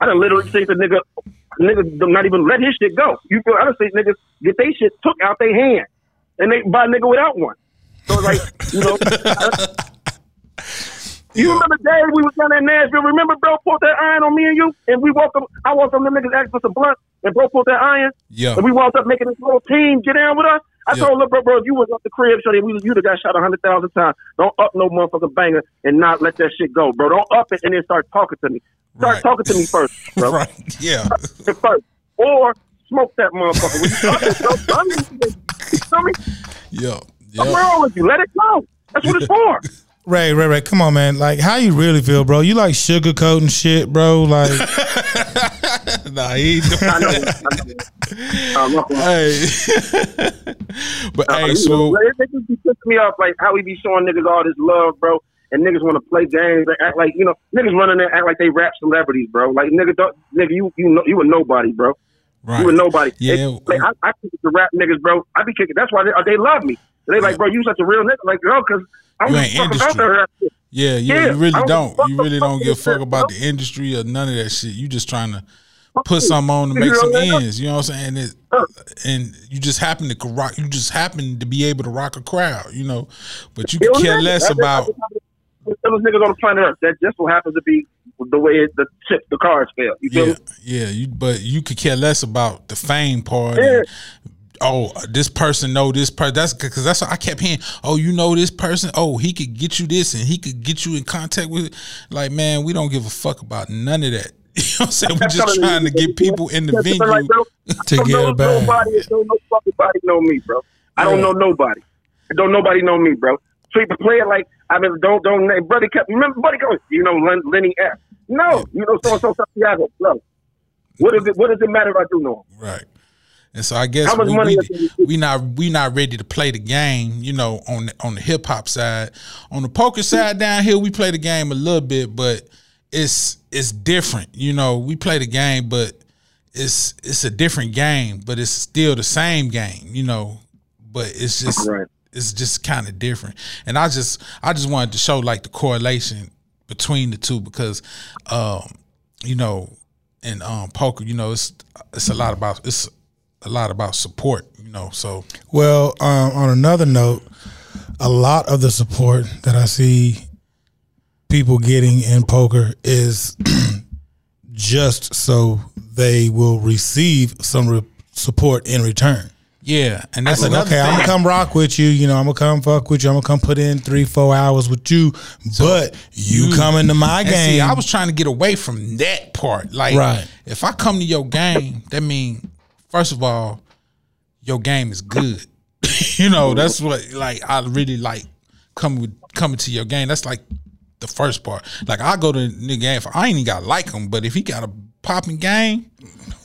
I done literally seen the nigga niggas do not even let his shit go. You feel I don't see niggas get they shit took out their hand and they buy a nigga without one. So it's like, you know *laughs* You remember the day we was down in Nashville? Remember, bro, pulled that iron on me and you, and we walked up. I walked up, them niggas asked for some blunt, and bro put that iron, Yeah. and we wound up making this little team get down with us. I Yeah. told look, bro, bro, if you was up the crib, so we you'd have got shot a hundred thousand times. Don't up no motherfucking banger and not let that shit go, bro. Don't up it and then start talking to me. Start Right. talking to me first, *laughs* bro. Right. Yeah. First, or smoke that motherfucker. When you up it, don't dumb it. You feel me? Yeah. What's Yeah. wrong with you? Let it go. That's what it's for. Ray, Ray, Ray, come on, man. Like, how you really feel, bro? You like sugarcoating shit, bro? Like, *laughs* *laughs* Nah, he ain't doing I know. that. I know. Hey. *laughs* but Uh, hey, you so know, it, be me off, like how we be showing niggas all this love, bro, and niggas want to play games, like, act like you know, niggas running there act like they rap celebrities, bro. Like nigga, don't, nigga, you you know, you a nobody, bro. right. You a nobody. Yeah. Like, I, I kick the rap niggas, bro. I be kicking. That's why they, they love me. They like, bro, you such a real nigga. Like, yo, cause I You don't ain't give a fuck about industry. that rap shit. Yeah, yeah, Yeah, you really don't don't. give a fuck You really don't give a fuck about the industry or none of that shit. You just trying to put something on to make some what I'm saying? ends. You know what I'm saying? It, and you just happen to rock. You just happen to be able to rock a crowd. You know, but you could care less about. Those niggas on the planet Earth. That just so happens to be the way it, the chip, the cards fell. You feel Yeah, me? yeah. You but you could care less about the fame part. Yeah. and, oh, this person know this person. That's because that's what I kept hearing. Oh, you know this person. Oh, he could get you this, and he could get you in contact with. It. Like, man, we don't give a fuck about none of that. *laughs* You know what I'm saying? We're just trying to get people in the venue. like, bro, To don't get know bag. Nobody, don't no fucking body know me, bro. I don't know nobody. Don't nobody know me, bro. Treat the player like I mean, don't don't name Buddy kept remember Buddy goes, you know Len, Lenny F. No, you know so and so Santiago, bro. What does it what does it matter if I do know him? Right. And so I guess How much we, money we, we not we not ready to play the game, you know, on the, on the hip hop side. On the poker side down here, we play the game a little bit, but it's it's different. You know, we play the game, but it's it's a different game, but it's still the same game, you know. But it's just Right. it's just kind of different. And I just I just wanted to show like the correlation between the two because um, you know, in um poker, you know, it's it's a lot about it's a lot about support, you know. So well, um, on another note, a lot of the support that I see people getting in poker is *clears throat* just so they will receive some re- support in return. yeah, and that's Like, okay, I'm gonna come rock with you. You know, I'm gonna come fuck with you. I'm gonna come put in three, four hours with you. but you, you- come into my game. see, I was trying to get away from that part. Like, Right. if I come to your game, that means first of all, your game is good. *laughs* you know, that's what like I really like coming with coming to your game. That's like the first part. Like I go to nigga game, if I ain't even got like him, but if he got a popping game,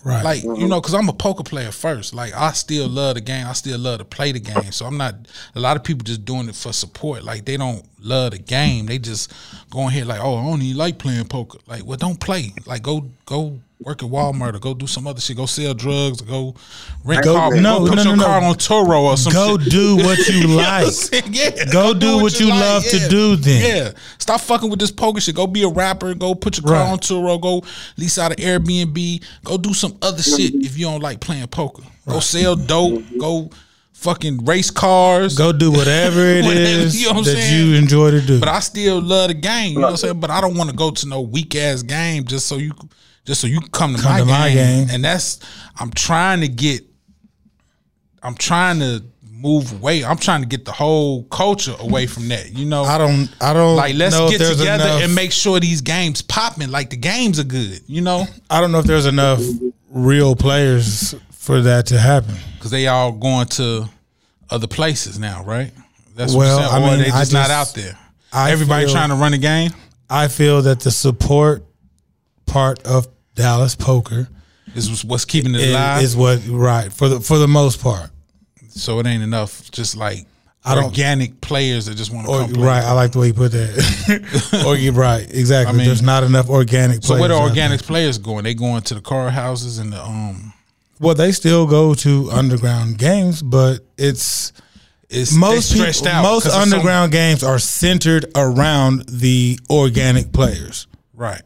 right. like you mm-hmm. know, because I'm a poker player first. Like I still love the game. I still love to play the game. So I'm not. A lot of people just doing it for support. Like they don't love the game. They just going here like, oh, I don't even like playing poker. Like, well, don't play. Like go go work at Walmart or go do some other shit. Go sell drugs. Or go rent Go- car. no, go put no, your no, car no. on Turo or some Go shit. do what you *laughs* You know what like. Yeah. Go do what you love to do then. Yeah. Stop fucking with this poker shit. Go be a rapper. Go put your car Right. on Turo. Go lease out an Airbnb. Go do some other shit if you don't like playing poker. Go sell dope. Go fucking race cars. Go do whatever it *laughs* Whatever, is you know what I'm that saying? you enjoy to do. But I still love the game. You know what I'm saying? But I don't want to go to no weak ass game just so you just so you can come to, Come my, to game. my game. And that's I'm trying to get I'm trying to move away. I'm trying to get the whole culture away from that. You know? I don't. I don't. like let's get together enough- and make sure these games popping. Like the games are good, you know, I don't know if there's enough real players for that to happen. because they all going to other places now, right? That's Well, what you're I saying. or mean, they I just, not out there. I Everybody feel- trying to run a game. I feel that the support part of Dallas poker Is what's keeping it alive. is what right for the for the most part. So it ain't enough. Just like I don't- organic players that just want to Or, come play. right, I like the way you put that. *laughs* or you right, exactly. I mean- There's not enough organic. So where the organic players going? They going to the car houses and the um. Well, they still go to underground games, but it's It's most they people, stretched out. most 'cause of some- underground games are centered around the organic players. right?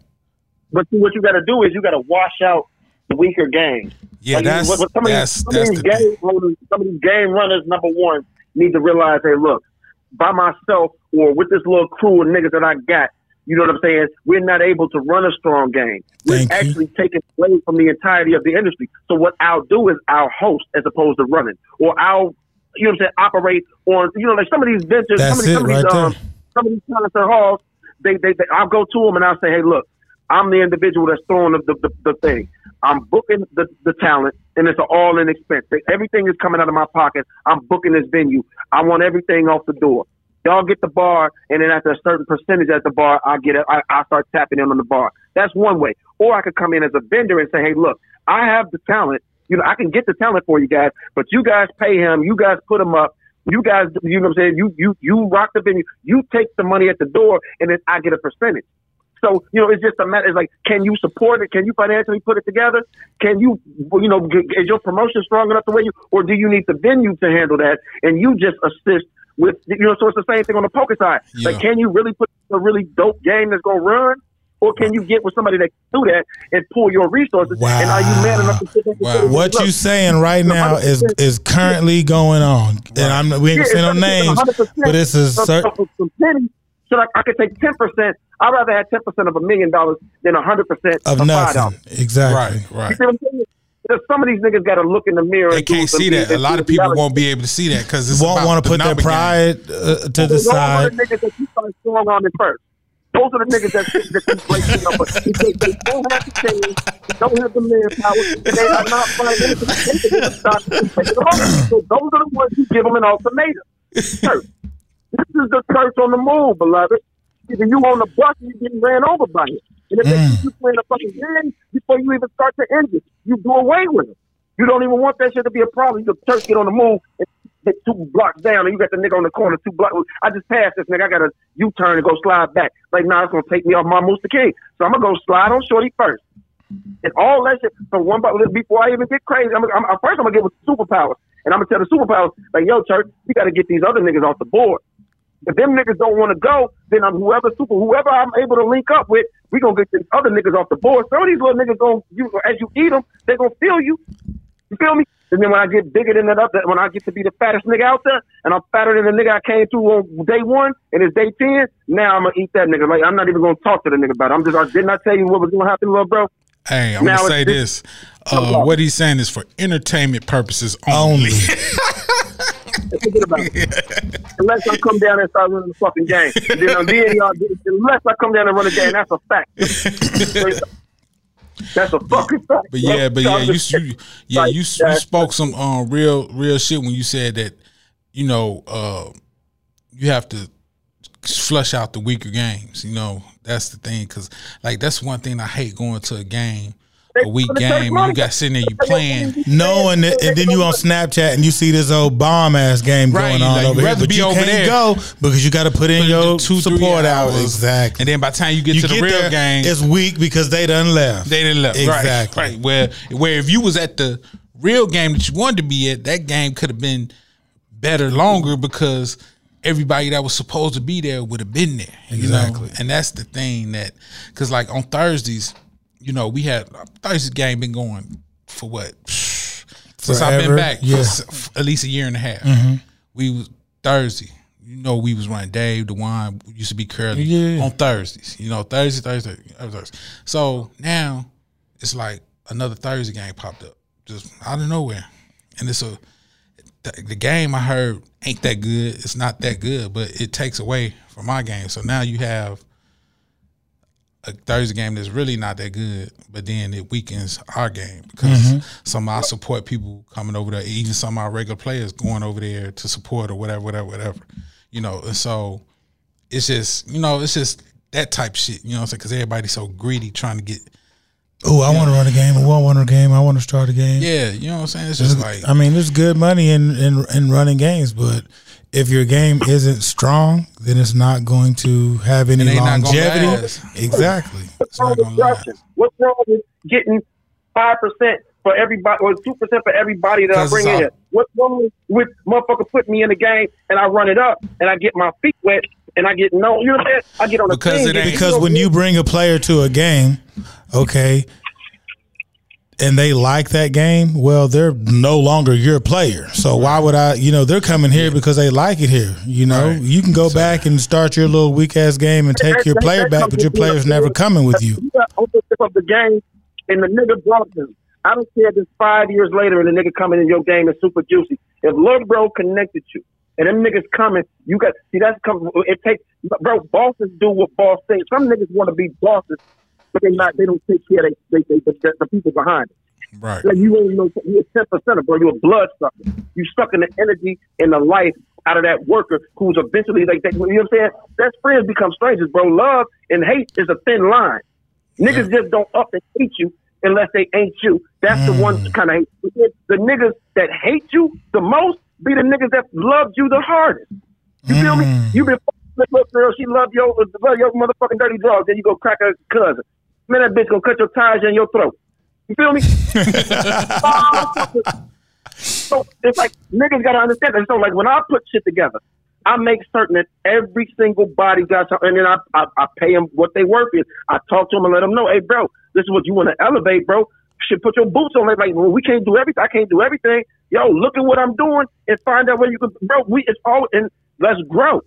But what you got to do is you got to wash out weaker games. Yeah, Like, that's what- some of these, some that's of the these game runners, some of these game runners, number one, need to realize, hey, look, by myself or with this little crew of niggas that I got, you know what I'm saying? We're not able to run a strong game. We're Thank you. actually taking away from the entirety of the industry. So what I'll do is I'll host as opposed to running, or I'll, you know what I'm saying, operate on, you know, like some of these ventures, That's some of these, it some of these, right um, some of these and halls, they, they, they, I'll go to them and I'll say, hey, look, I'm the individual that's throwing the, the, the, thing. I'm booking the, the talent, and it's an all-in expense. Everything is coming out of my pocket. I'm booking this venue. I want everything off the door. Y'all get the bar, and then after a certain percentage at the bar, I get I start tapping in on the bar. That's one way. Or I could come in as a vendor and say, hey, look, I have the talent. You know, I can get the talent for you guys, but you guys pay him. You guys put him up. You guys, you know what I'm saying? You you you rock the venue. You take the money at the door, and then I get a percentage. So you know, it's just a matter. It's like, can you support it? Can you financially put it together? Can you, you know, is your promotion strong enough to way you, or do you need the venue to handle that? And you just assist with, you know, so it's the same thing on the poker side. Yeah. Like, can you really put a really dope game that's gonna run? Or can you get with somebody that can do that and pull your resources? And are you man enough to sit there and Wow. What you saying right now is is currently going on, and I'm we ain't Yeah, saying no names, 100%. but this is certain. So from pennies, so like I could take ten percent. I'd rather have ten percent of a million dollars than hundred percent of five nothing. dollars. Exactly. Right, You right. see what I'm saying? Because some of these niggas got to look in the mirror. They can't see that. A lot of people won't be able to see that because it's Won't want to put their pride uh, to the Those are side. the niggas that you start strong on at first. Those are the niggas that that you break you because they don't have the change, they don't have the manpower, they are not finding anything to take them in stock and take them on. So those are the ones you give them an ultimatum. Church. This is the church on the move, beloved. Either you on the bus or you getting ran over by it. And if they Mm. keep you playing a fucking game before you even start to end it, you do away with it. You don't even want that shit to be a problem. You the church get on the move and get two blocks down, and you got the nigga on the corner two blocks. I just passed this nigga. I got a U turn and go slide back. Like, nah, it's gonna take me off my Mooster King. So I'm gonna go slide on Shorty first. And all that shit from one button before I even get crazy. I'm, I'm, first, I'm gonna get with superpowers, and I'm gonna tell the superpowers like, "Yo, church, we got to get these other niggas off the board. If them niggas don't want to go, then I'm whoever super, whoever I'm able to link up with, we gonna get these other niggas off the board. Some of these little niggas gonna, you, as you eat them, they gonna feel you. You feel me? And then when I get bigger than that, up, when I get to be the fattest nigga out there, and I'm fatter than the nigga I came to on day one, and it's day ten, now I'm gonna eat that nigga. Like I'm not even gonna talk to the nigga about it. I'm just, I didn't I tell you what was gonna happen, little bro? Hey, I'm Now gonna say it's- this. Uh, what he's saying is for entertainment purposes only. *laughs* *laughs* Forget about it. *laughs* Unless I come down and start running the fucking game. Then y'all, unless I come down and run the game, that's a fact. *laughs* That's a fucking fact. But yeah, but yeah, you, you yeah you you spoke some um real real shit when you said that you know uh you have to flush out the weaker games. You know that's the thing because like that's one thing I hate going to a game a weak But it takes game and you got sitting there you playing. Knowing it, and then you on Snapchat and you see this old bomb ass game Right, going on like, over here, rather but be you over can't there. go because you got to put in Put your two, support hours. hours. Exactly. And then by the time you get you to the real there, game, it's weak because they done left. They didn't left. Exactly. Right, right. Where where if you was at the real game that you wanted to be at, that game could have been better longer because everybody that was supposed to be there would have been there. You Exactly. know? And that's the thing that because like on Thursdays, you know, we had Thursday's game been going for what? Since I've been back, yeah. Mm-hmm. for at least a year and a half. We was Thursday. You know, we was running Dave, the wine used to be curly Yeah. on Thursdays. You know, Thursday, Thursday, Thursday. So now it's like another Thursday game popped up just out of nowhere, and it's a the, the game I heard ain't that good. It's not that good, but it takes away from my game. So now you have a Thursday game that's really not that good, but then it weakens our game because mm-hmm. some of our support people coming over there, even some of our regular players going over there to support or whatever, whatever, whatever. You know, and so it's just you know it's just that type shit. You know, what I'm saying because everybody's so greedy trying to get Oh, I want to run a game. Oh, I want to run a game. I want to start a game. yeah. You know what I'm saying? It's just like I mean, there's good money in, in in running games, but if your game isn't strong, then it's not going to have any It ain't not gonna longevity. Exactly. it's not last. What's wrong with getting five percent for everybody or two percent for everybody that I bring in? What's wrong with motherfucker putting me in the game and I run it up and I get my feet wet and I get no, you know what I'm saying? I get on the Because team, it get- ain't- Because when you bring a player to a game, okay, and they like that game, well, they're no longer your player. So why would I? You know, they're coming here because they like it here. You know, Right. you can go back and start your little weak ass game and take your player back, but your player's never coming with you. You got ownership of the game, and the nigga brought him. I don't care if it's five years later and the nigga coming in your game is super juicy. If Lil Bro connected you, and them niggas coming, you got see that's come. It takes bro. Bosses do what boss things. Some niggas want to be bosses, but they not. They don't take care of they, they, they, the, the people behind it. Right. Like you ain't no, you a ten percenter, bro. You a blood sucker. You sucking the energy and the life out of that worker who's eventually like that. You know what I'm saying? That's friends become strangers, bro. Love and hate is a thin line. Niggas just don't up and hate you unless they ain't you. That's the one mm. kind of hate. The niggas that hate you the most be the niggas that loved you the hardest. You feel me? Mm. You been fucking with little girl, she love your love your motherfucking dirty dog. Then you go crack her cousin. Man, that bitch gonna cut your tires in your throat. You feel me? *laughs* so it's like niggas gotta understand that. So like when I put shit together, I make certain that every single body got something, and then I, I I pay them what they worth. Is I talk to them and let them know, hey, bro, this is what you want to elevate, bro. Should put your boots on. Like, like well, we can't do everything. I can't do everything. Yo, look at what I'm doing and find out where you can, bro. We it's all and let's grow.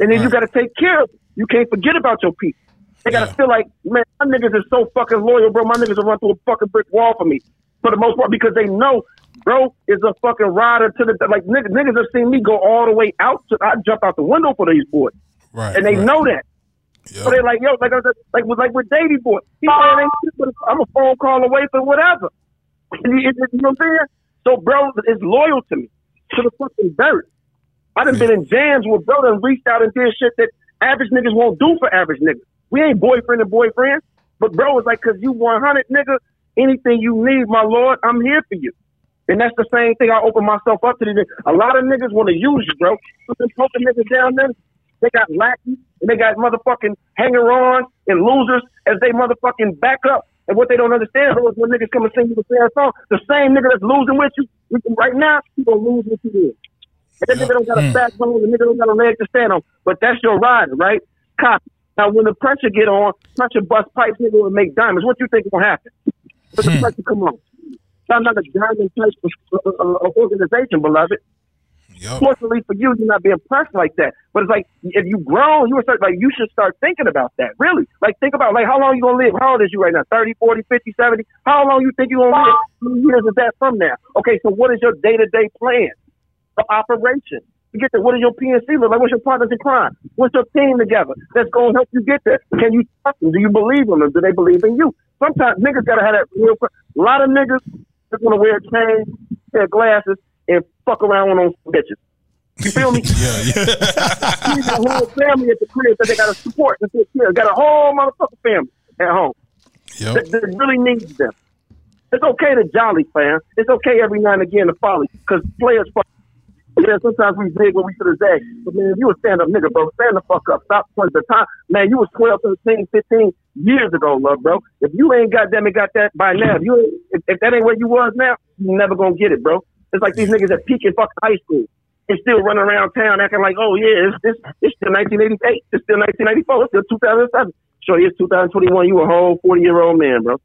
And then you got to take care of. It. You can't forget about your people. They gotta Yeah. feel like, man, my niggas is so fucking loyal, bro. My niggas will run through a fucking brick wall for me, for the most part, because they know, bro, is a fucking rider to the like niggas. Niggas have seen me go all the way out to I jump out the window for these boys, Right. and they right. know that. Yep. So they like, yo, like I said, like with like with Davey boy, he saying ain't shit, but I'm a phone call away for whatever. *laughs* You know what I'm saying? So bro is loyal to me to the fucking dirt. I done been in jams where bro done reached out and did shit that average niggas won't do for average niggas. We ain't boyfriend and boyfriend, but bro is like, cause you 100 nigga, anything you need, my lord, I'm here for you. And that's the same thing I open myself up to. These. A lot of niggas want to use you, bro. Them poking niggas down there, they got lackeys and they got motherfucking hanger on and losers as they motherfucking back up. And what they don't understand bro, is when niggas come and sing you the same song, the same nigga that's losing with you, right now, he gonna lose with you. And that nigga don't got a backbone, the nigga don't got a leg to stand on. But that's your rider, right? Copy. Now when the pressure get on, pressure bust pipes, nigga will make diamonds. What you think is gonna happen? But the pressure come on. I'm not a diamond type of, uh, uh, organization, beloved. Yep. Fortunately for you, you're not being pressed like that. But it's like if you grown, you start like you should start thinking about that. Really, like think about like how long you gonna live? How old is you right now? 30, 40, 50, 70? How long you think you gonna live? How many years is that from now? Okay, so what is your day to day plan of operation? Get that. What does your PNC look like? What's your partners in crime? What's your team together? That's going to help you get there. Can you trust them? Do you believe in them? Do they believe in you? Sometimes niggas gotta have that real. A lot of niggas just want to wear a chain, wear glasses, and fuck around with those bitches. You feel me? *laughs* Yeah, yeah. *laughs* Got a whole family at the crib that they got to support and take care. Got a whole motherfucking family at home Yep. that, that really needs them. It's okay to jolly, fam. It's okay every now and again to folly because players fuck. Yeah, sometimes we zig when we should have zagged. But man, if you a stand up nigga, bro, stand the fuck up. Stop playing the time. Man, you was 12, 13, 15 years ago, love, bro. If you ain't goddamn it got that by now, if you if, if that ain't where you was now, you never gonna get it, bro. It's like these niggas that peak in fucking high school and still running around town acting like, oh yeah, it's it's, it's still 1988, it's still 1994, it's still 2007. Sure, it's 2021. You a whole 40 year old man, bro.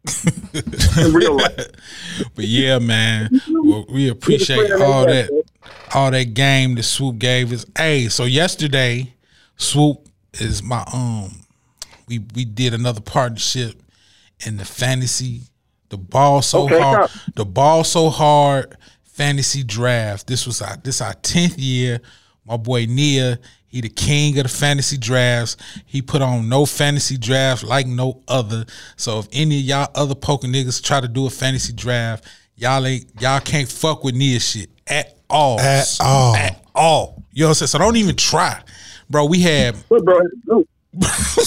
*laughs* In real life. But yeah, man, well, we appreciate all that, all that game that Swoope gave us. Hey, so yesterday, Swoope is my um, we we did another partnership in the fantasy, the ball so Okay, hard, the ball so hard fantasy draft. This was our this our tenth year. My boy Nia, he the king of the fantasy drafts. He put on no fantasy draft like no other. So if any of y'all other poker niggas try to do a fantasy draft, y'all ain't y'all can't fuck with Nia shit at all. At all. At all. You know what I'm saying? So don't even try. Bro, we had *laughs* Look, bro, look,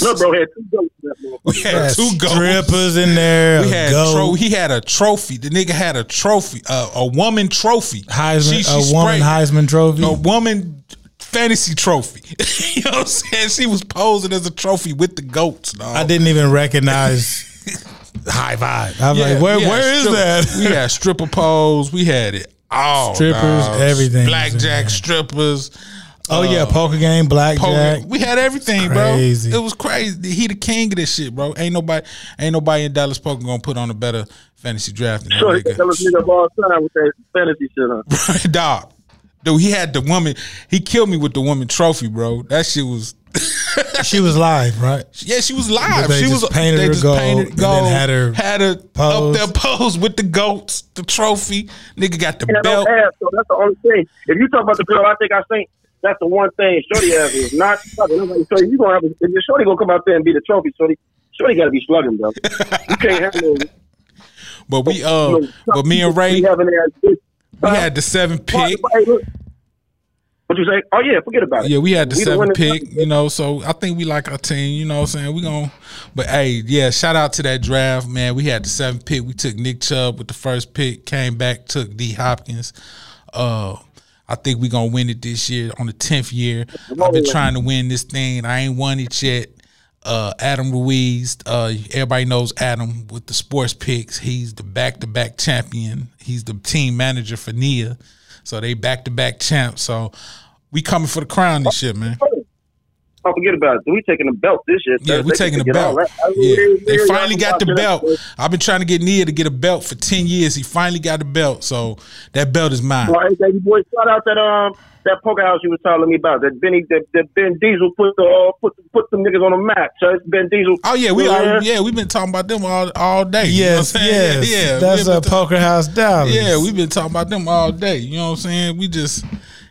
look, bro, had two goats. in That motherfucker. we had Had two goals. strippers in there. We had tro- he had a trophy. The nigga had a trophy, uh, a woman trophy. Heisman, She- she a woman Heisman trophy. a woman fantasy trophy. *laughs* you know what I'm saying? She was posing as a trophy with the goats. Dog. I didn't even recognize *laughs* high five. I'm Yeah, like, where where is stripper- that? we had stripper pose. We had it all. Strippers, dog. everything Blackjack strippers. Oh yeah, Uh, poker game, blackjack. poker. We had everything, Crazy. bro. It was crazy. He the king of this shit, bro. Ain't nobody, ain't nobody in Dallas poker gonna put on a better fantasy draft than Sure, he nigga. tell us nigga of all time with that fantasy shit on. *laughs* Dog. Dude, he had the woman. He killed me with the woman trophy, bro. That shit was. *laughs* She was live, right? Yeah, she was live. They she just was painted they her just gold painted and then had her had her pose. up there pose with the goats, the trophy. Nigga got the Yeah, no belt. ass, so that's the only thing. If you talk about the girl, I think I think that's the one thing Shorty has is not *laughs* slugging. I'm like, Shorty, you gonna have a, if your Shorty gonna come out there and be the trophy, Shorty, Shorty gotta be slugging, bro. You can't have no. But we uh, but me and Ray, we having that. we had the seven pick. What you say? Oh yeah, forget about it. Yeah, we had the We the seven pick, you know, so I think we like our team, you know what I'm saying? We gon' but hey, yeah, shout out to that draft, man. We had the seven pick. We took Nick Chubb with the first pick, came back, took D Hopkins. Uh I think we gonna win it this year on the tenth year. I've been trying to win this thing. I ain't won it yet. Uh, Adam Ruiz, uh, everybody knows Adam with the sports picks. He's the back to back champion. He's the team manager for Nia. So they back to back champs. So we coming for the crown this year, man. Don't forget about it. We taking the belt this year. Yeah, we taking the belt. I mean, Yeah, they yeah, finally got the belt. I've been trying to get Nia to get a belt for ten years. He finally got the belt, so that belt is mine. Well, hey, baby boy, shout out that um that poker house you was telling me about. That Benny, that, that Ben Diesel put the uh, put put some niggas on the map. So it's Ben Diesel. Oh yeah, we are, yeah we've been talking about them all all day. you know Yes, what I'm yes. *laughs* yeah. That's a been poker house Dallas. Yeah, we've been talking about them all day. You know what I'm saying? We just,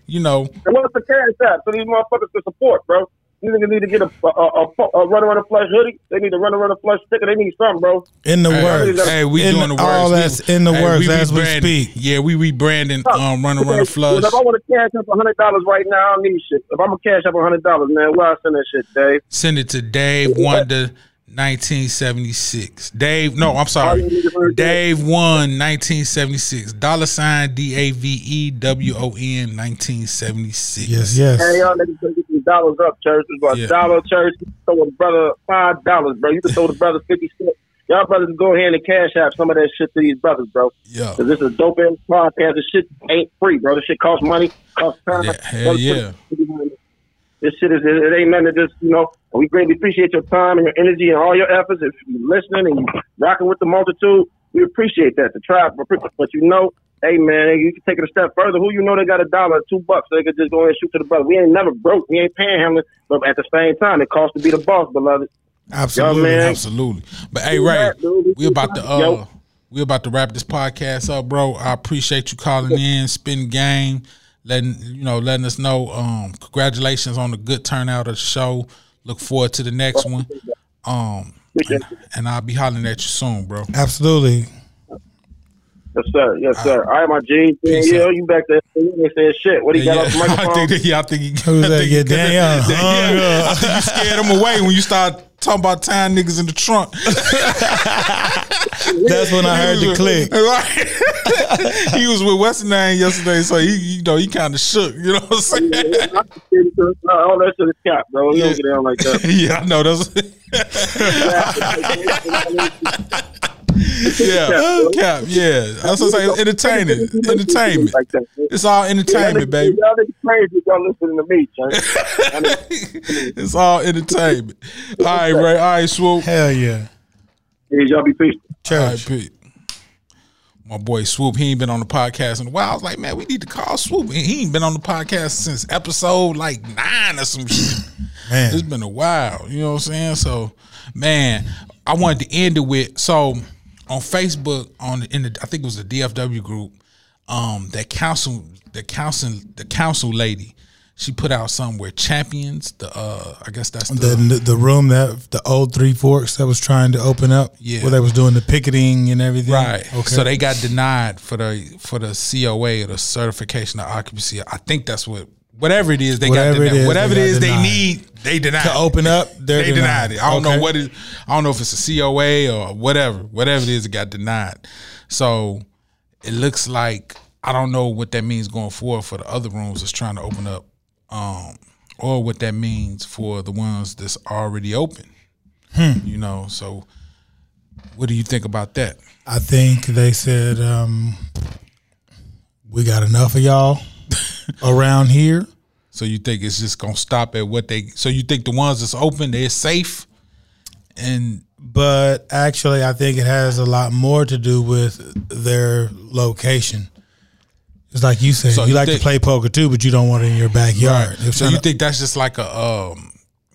you know, And what's the cash app? So these motherfuckers can support, bro. These niggas need to get a a, a, a, a runner runner flush hoodie. They need a runner runner flush sticker. They need something, bro. in the hey, works. hey, we In doing the works. all that's in the hey, works as we rebranding. speak. Yeah, we rebranding. Um, running, running, Okay, flush. If I want to cash up a hundred dollars right now, I don't need shit. If I'm gonna cash up a hundred dollars, man, where I send that shit, Dave? Send it to Dave Wonder. 1976. Dave, no, I'm sorry. Dave one 1976. Dollar sign D A V E W O N 1976. Yes, yes. Hey, y'all niggas can get these dollars up, church. It's about Yeah. a dollar, church. You can throw a brother five dollars, bro. You can throw the brother fifty cents. Y'all brothers can go ahead and cash out some of that shit to these brothers, bro. Yeah. Cause this is a dope ass podcast. This shit ain't free, bro. This shit costs money, costs time. Yeah, hell yeah. This shit is it ain't nothing to just you know. We greatly appreciate your time and your energy and all your efforts. If you're listening and you rocking with the multitude, we appreciate that. The tribe, but you know, hey man, you can take it a step further. Who you know they got a dollar, two bucks, they could just go ahead and shoot to the brother. We ain't never broke. We ain't panhandling, but at the same time, it costs to be the boss, beloved. Absolutely. man. Absolutely. But hey, Ray, we about to uh Yo. we about to wrap this podcast up, bro. I appreciate you calling in, spin game, letting you know, letting us know. Um, congratulations on the good turnout of the show. Look forward to the next one. Um, and, and I'll be hollering at you soon, bro. Absolutely. Yes, sir. Yes, sir. All right, my G. Peace Yeah, you back there. You ain't saying shit. What he got Yeah, off the *laughs* I microphone? think that, yeah, I think he, Who's I that? think Yeah, he- Danielle. yeah, I think you *laughs* scared him away when you start talking about tying niggas in the trunk. *laughs* That's when I heard the click. Right. *laughs* he was with Western Nine yesterday, so he, you know, he kind of shook. You know what I'm saying? No, uh, all that shit is cap, bro. You don't get down like that. *laughs* yeah, I know that's. Yeah, cap. Yeah, that's what I'm saying. Entertaining, entertainment. Like. It's all entertainment, baby. Y'all crazy. Y'all listening to me. *laughs* It's all entertainment. All right, Ray. All right, Swoope. Hell yeah. Hey, y'all be peaceful. All right, Church. Pete. My boy Swoope, he ain't been on the podcast in a while. I was like, man, we need to call Swoope. And he ain't been on the podcast since episode like nine or some shit. Man. It's been a while. You know what I'm saying? So, man, I wanted to end it with so on Facebook on in the I think it was the DFW group, um, that council the council the council lady, she put out something where champions, the uh I guess that's the, The, the room that the old Three Forks that was trying to open up, Yeah. where they was doing the picketing and everything. Right. Okay. So they got denied for the for the COA or the certification of occupancy. I think that's what whatever it is they Whatever got denied. is, whatever it got they denied. need, they denied. to open up, they denied it. I don't know Okay. what it I don't know if it's a COA or whatever. Whatever it is, it got denied. So it looks like I don't know what that means going forward for the other rooms that's trying to open up. Um or what that means for the ones that's already open. Hmm. You know, so what do you think about that? I think they said um, we got enough of y'all around here. So you think it's just gonna stop at what they? So you think the ones that's open they're safe, and But actually, I think it has a lot more to do with their location. It's like you said, So you, you like think- to play poker too, but you don't want it in your backyard. If so you to- think that's just like a um,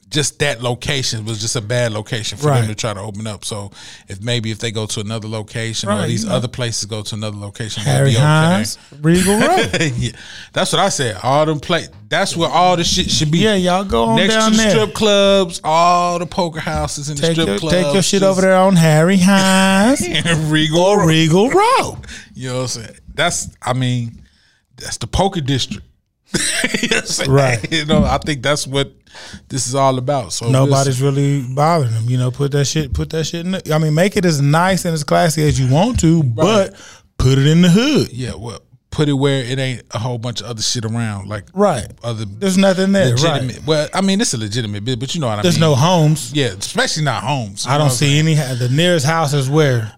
just that location was just a bad location for Right. them to try to open up. So if maybe if they go to another location or these know. other places go to another location, Harry be okay. Regal Row. *laughs* yeah, that's what I said. All them play. That's where all the shit should be. yeah, y'all go on Next down to the there. strip clubs, all the poker houses and the take, strip your, clubs. take your shit over there on Harry Hines *laughs* Regal. or Road. Regal Row. *laughs* You know what I'm saying? That's I mean, that's the poker district. you know what I'm saying? Right. You know, I think that's what this is all about. So Nobody's listen, really bothering them. You know, put that shit, put that shit in. The, I mean, make it as nice and as classy as you want to, but put it in the hood. yeah, well, put it where it ain't a whole bunch of other shit around, like Right. other There's nothing there. legitimate. Right. Well, I mean, it's a legitimate bit, but you know what I There's mean. no homes. yeah, especially not homes. I don't see any. The nearest house is where.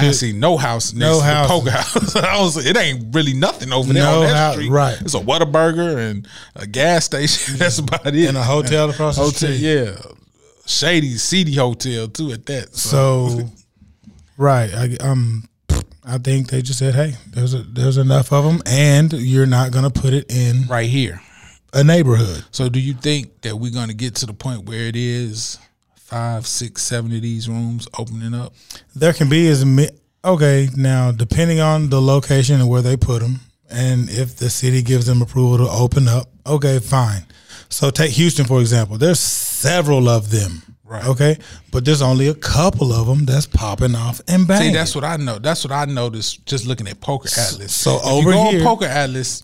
I see no house next No to house. the poker house. *laughs* I was, it ain't really nothing over there No on that house, street. right. It's a Whataburger and a gas station. *laughs* That's about it. And a hotel across the hotel, street. Yeah, shady, seedy hotel too. At that. So, right. I, um, I think they just said, "Hey, there's a, there's enough of them, and you're not gonna put it in right here. a neighborhood." So, do you think that we're going to get to the point where it is five, six, seven of these rooms opening up? There can be as many. Okay, now depending on the location and where they put them, and if the city gives them approval to open up, okay, fine. So take Houston for example. There's several of them. Right. Okay, but there's only a couple of them that's popping off and bang. See, that's what I know. That's what I noticed just looking at Poker Atlas. so if over you go here- on Poker Atlas,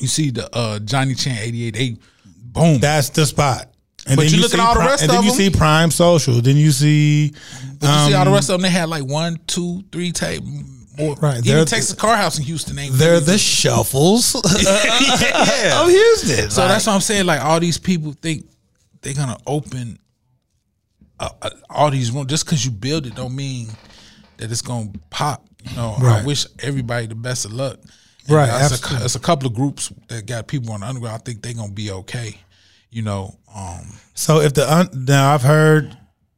you see the uh, Johnny Chan eighty eight eight. Boom. That's the spot. And But then you look at all the rest and then you them. see Prime Social. Then you see But you see all the um, rest of them, they had like one, two, three tape. More. Right, Even Texas Card House in Houston ain't. they're the shuffles *laughs* *laughs* yeah. of Houston. So that's what I'm saying. Like all these people think they're gonna open uh, uh, all these rooms just because you build it don't mean that it's gonna pop. You know, I wish everybody the best of luck. And Right, That's a, it's a couple of groups that got people on the underground. I think they're gonna be okay. You know, um, So if the un- now I've heard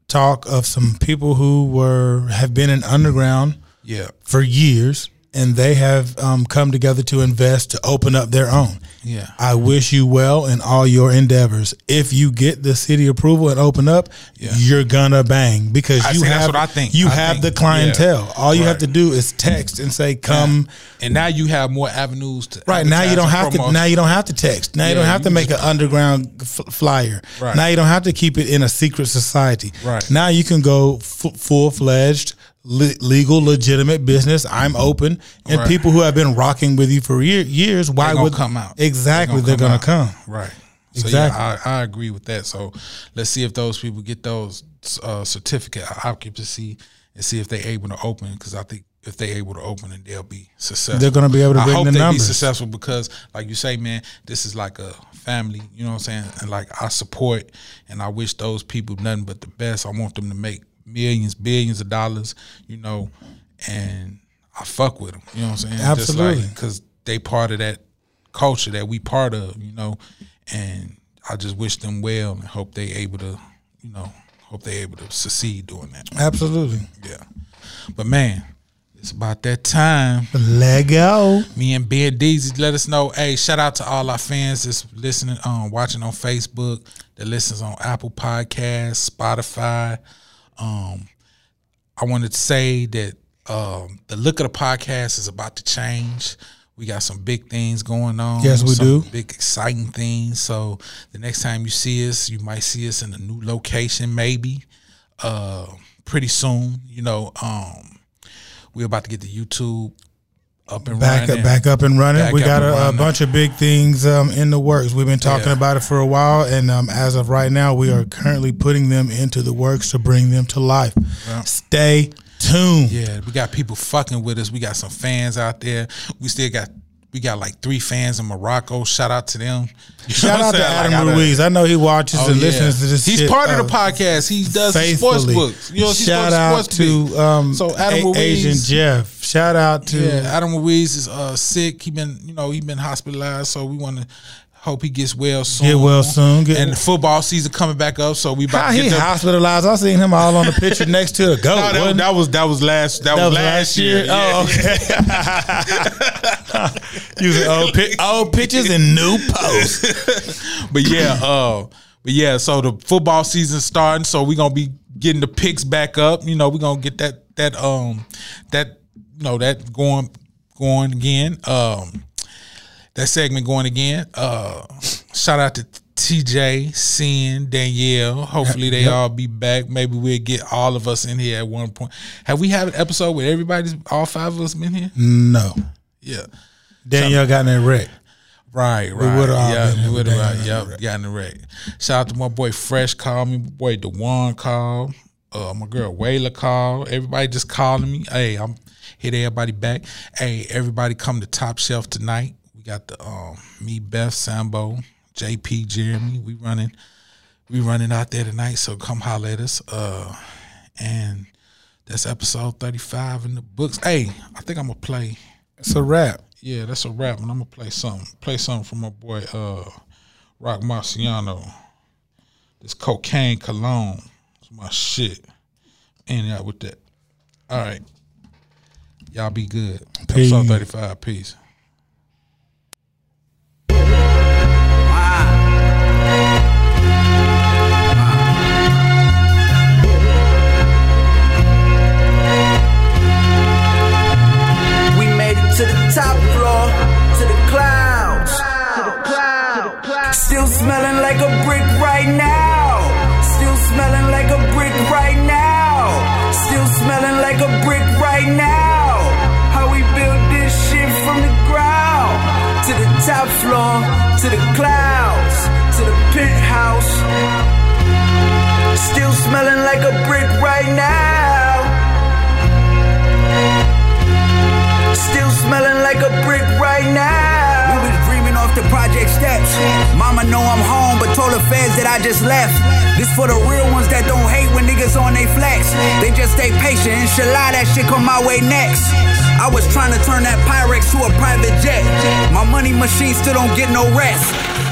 talk of some people who were have been in underground yeah, for years and they have um, come together to invest to open up their own. yeah. I wish you well in all your endeavors. If you get the city approval and open up, Yeah. you're gonna bang because I you see, that's have what I think. you I have think- the clientele. All you have to do is text and say come. And now you have more avenues to Right now, you don't have to. Now you don't have to text. Now you don't have you to make an underground f- flyer. Right. Now you don't have to keep it in a secret society. Right. now you can go f- full fledged, le- legal, legitimate business. I'm open, and Right. people who have been rocking with you for year- years, why They gonna would come out? Exactly, they're gonna, out. come. Right. So Exactly. yeah, I, I agree with that. So let's see if those people get those uh, certificate of occupancy and see if they're able to open. Because I think if they're able to open, then they'll be successful. They're gonna be able to I hope the they be successful because, like you say, man, this is like a family. You know what I'm saying? And like I support and I wish those people nothing but the best. I want them to make millions, billions of dollars. You know, and I fuck with them. You know what I'm saying? Absolutely. because they part of that culture that we part of, you know, and I just wish them well and hope they able to, you know, hope they able to succeed doing that. Absolutely. Yeah. But man, it's about that time. Let go. Me and Ben Deezy let us know. Hey, shout out to all our fans that's listening, um, watching on Facebook, that listens on Apple Podcasts, Spotify. Um, I wanted to say that um, the look of the podcast is about to change. We got some big things going on. Yes, we some do. Big exciting things. So the next time you see us, you might see us in a new location, maybe. Uh, pretty soon. You know, um, we're about to get the YouTube up and Back running. up, back up and running. Back we got a, a bunch of big things um, in the works. We've been talking Yeah. about it for a while, and um, as of right now, we are currently putting them into the works to bring them to life. Stay tuned. Yeah, we got people fucking with us. We got some fans out there. We still got we got like three fans in Morocco. Shout out to them. You Shout out to saying? Like, Adam I Ruiz. I know he watches Oh, and yeah. listens to this. He's shit, part of uh, the podcast. He does sports books. You know, Shout out to um, So Adam A- Ruiz- Asian Jeff. Shout out to Yeah, Adam Ruiz is uh, sick. He been, you know, he been hospitalized. So we want to Hope he gets well soon. Get well soon. Get- and the football season coming back up, so we about How to he get the, hospitalized? I seen him all on the picture next to a *laughs* goat. No, that, that was that was last that, That was was last year. Oh, okay. *laughs* *laughs* Using old, pi- old pictures and new posts. *laughs* but yeah, uh, but yeah. So the football season starting, so we're gonna be getting the picks back up. You know, we're gonna get that that um that you know that going going again. Um, that segment going again. Uh, shout out to TJ, Sin, Danielle. Hopefully they all be back. Maybe we'll get all of us in here at one point. Have we had an episode where everybody's all five of us been here? No. Yeah. Danielle got in that wreck. Right, right. would've all yeah, been we would have. Yep, in the wreck. got in the wreck. Shout out to my boy Fresh called me. My boy Dewan called. Uh, my girl Wayla called. Everybody just calling me. Hey, I'm hit everybody back. Hey, everybody come to Top Shelf tonight. We got the um me, Beth, Sambo, JP, Jeremy. We running, we running out there tonight. So come holler at us. Uh, and that's episode thirty five in the books. Hey, I think I'm gonna play. It's a rap. Yeah, that's a rap, and I'm gonna play something. Play something from my boy uh Roc Marciano. This cocaine cologne. It's my shit. And yeah, with that. All right. Y'all be good. Episode 35. Peace. Top floor, to the clouds. Still smelling like a brick right now. Still smelling like a brick right now. Still smelling like a brick right now. How we built this shit from the ground to the top floor, to the clouds, to the penthouse. Still smelling like a brick right now. Still smelling like a brick right now. We was dreaming off the project steps. Mama know I'm home, but told the feds that I just left. This for the real ones that don't hate when niggas on they flex. They just stay patient. Inshallah, that shit come my way next. I was trying to turn that Pyrex to a private jet. My money machine still don't get no rest.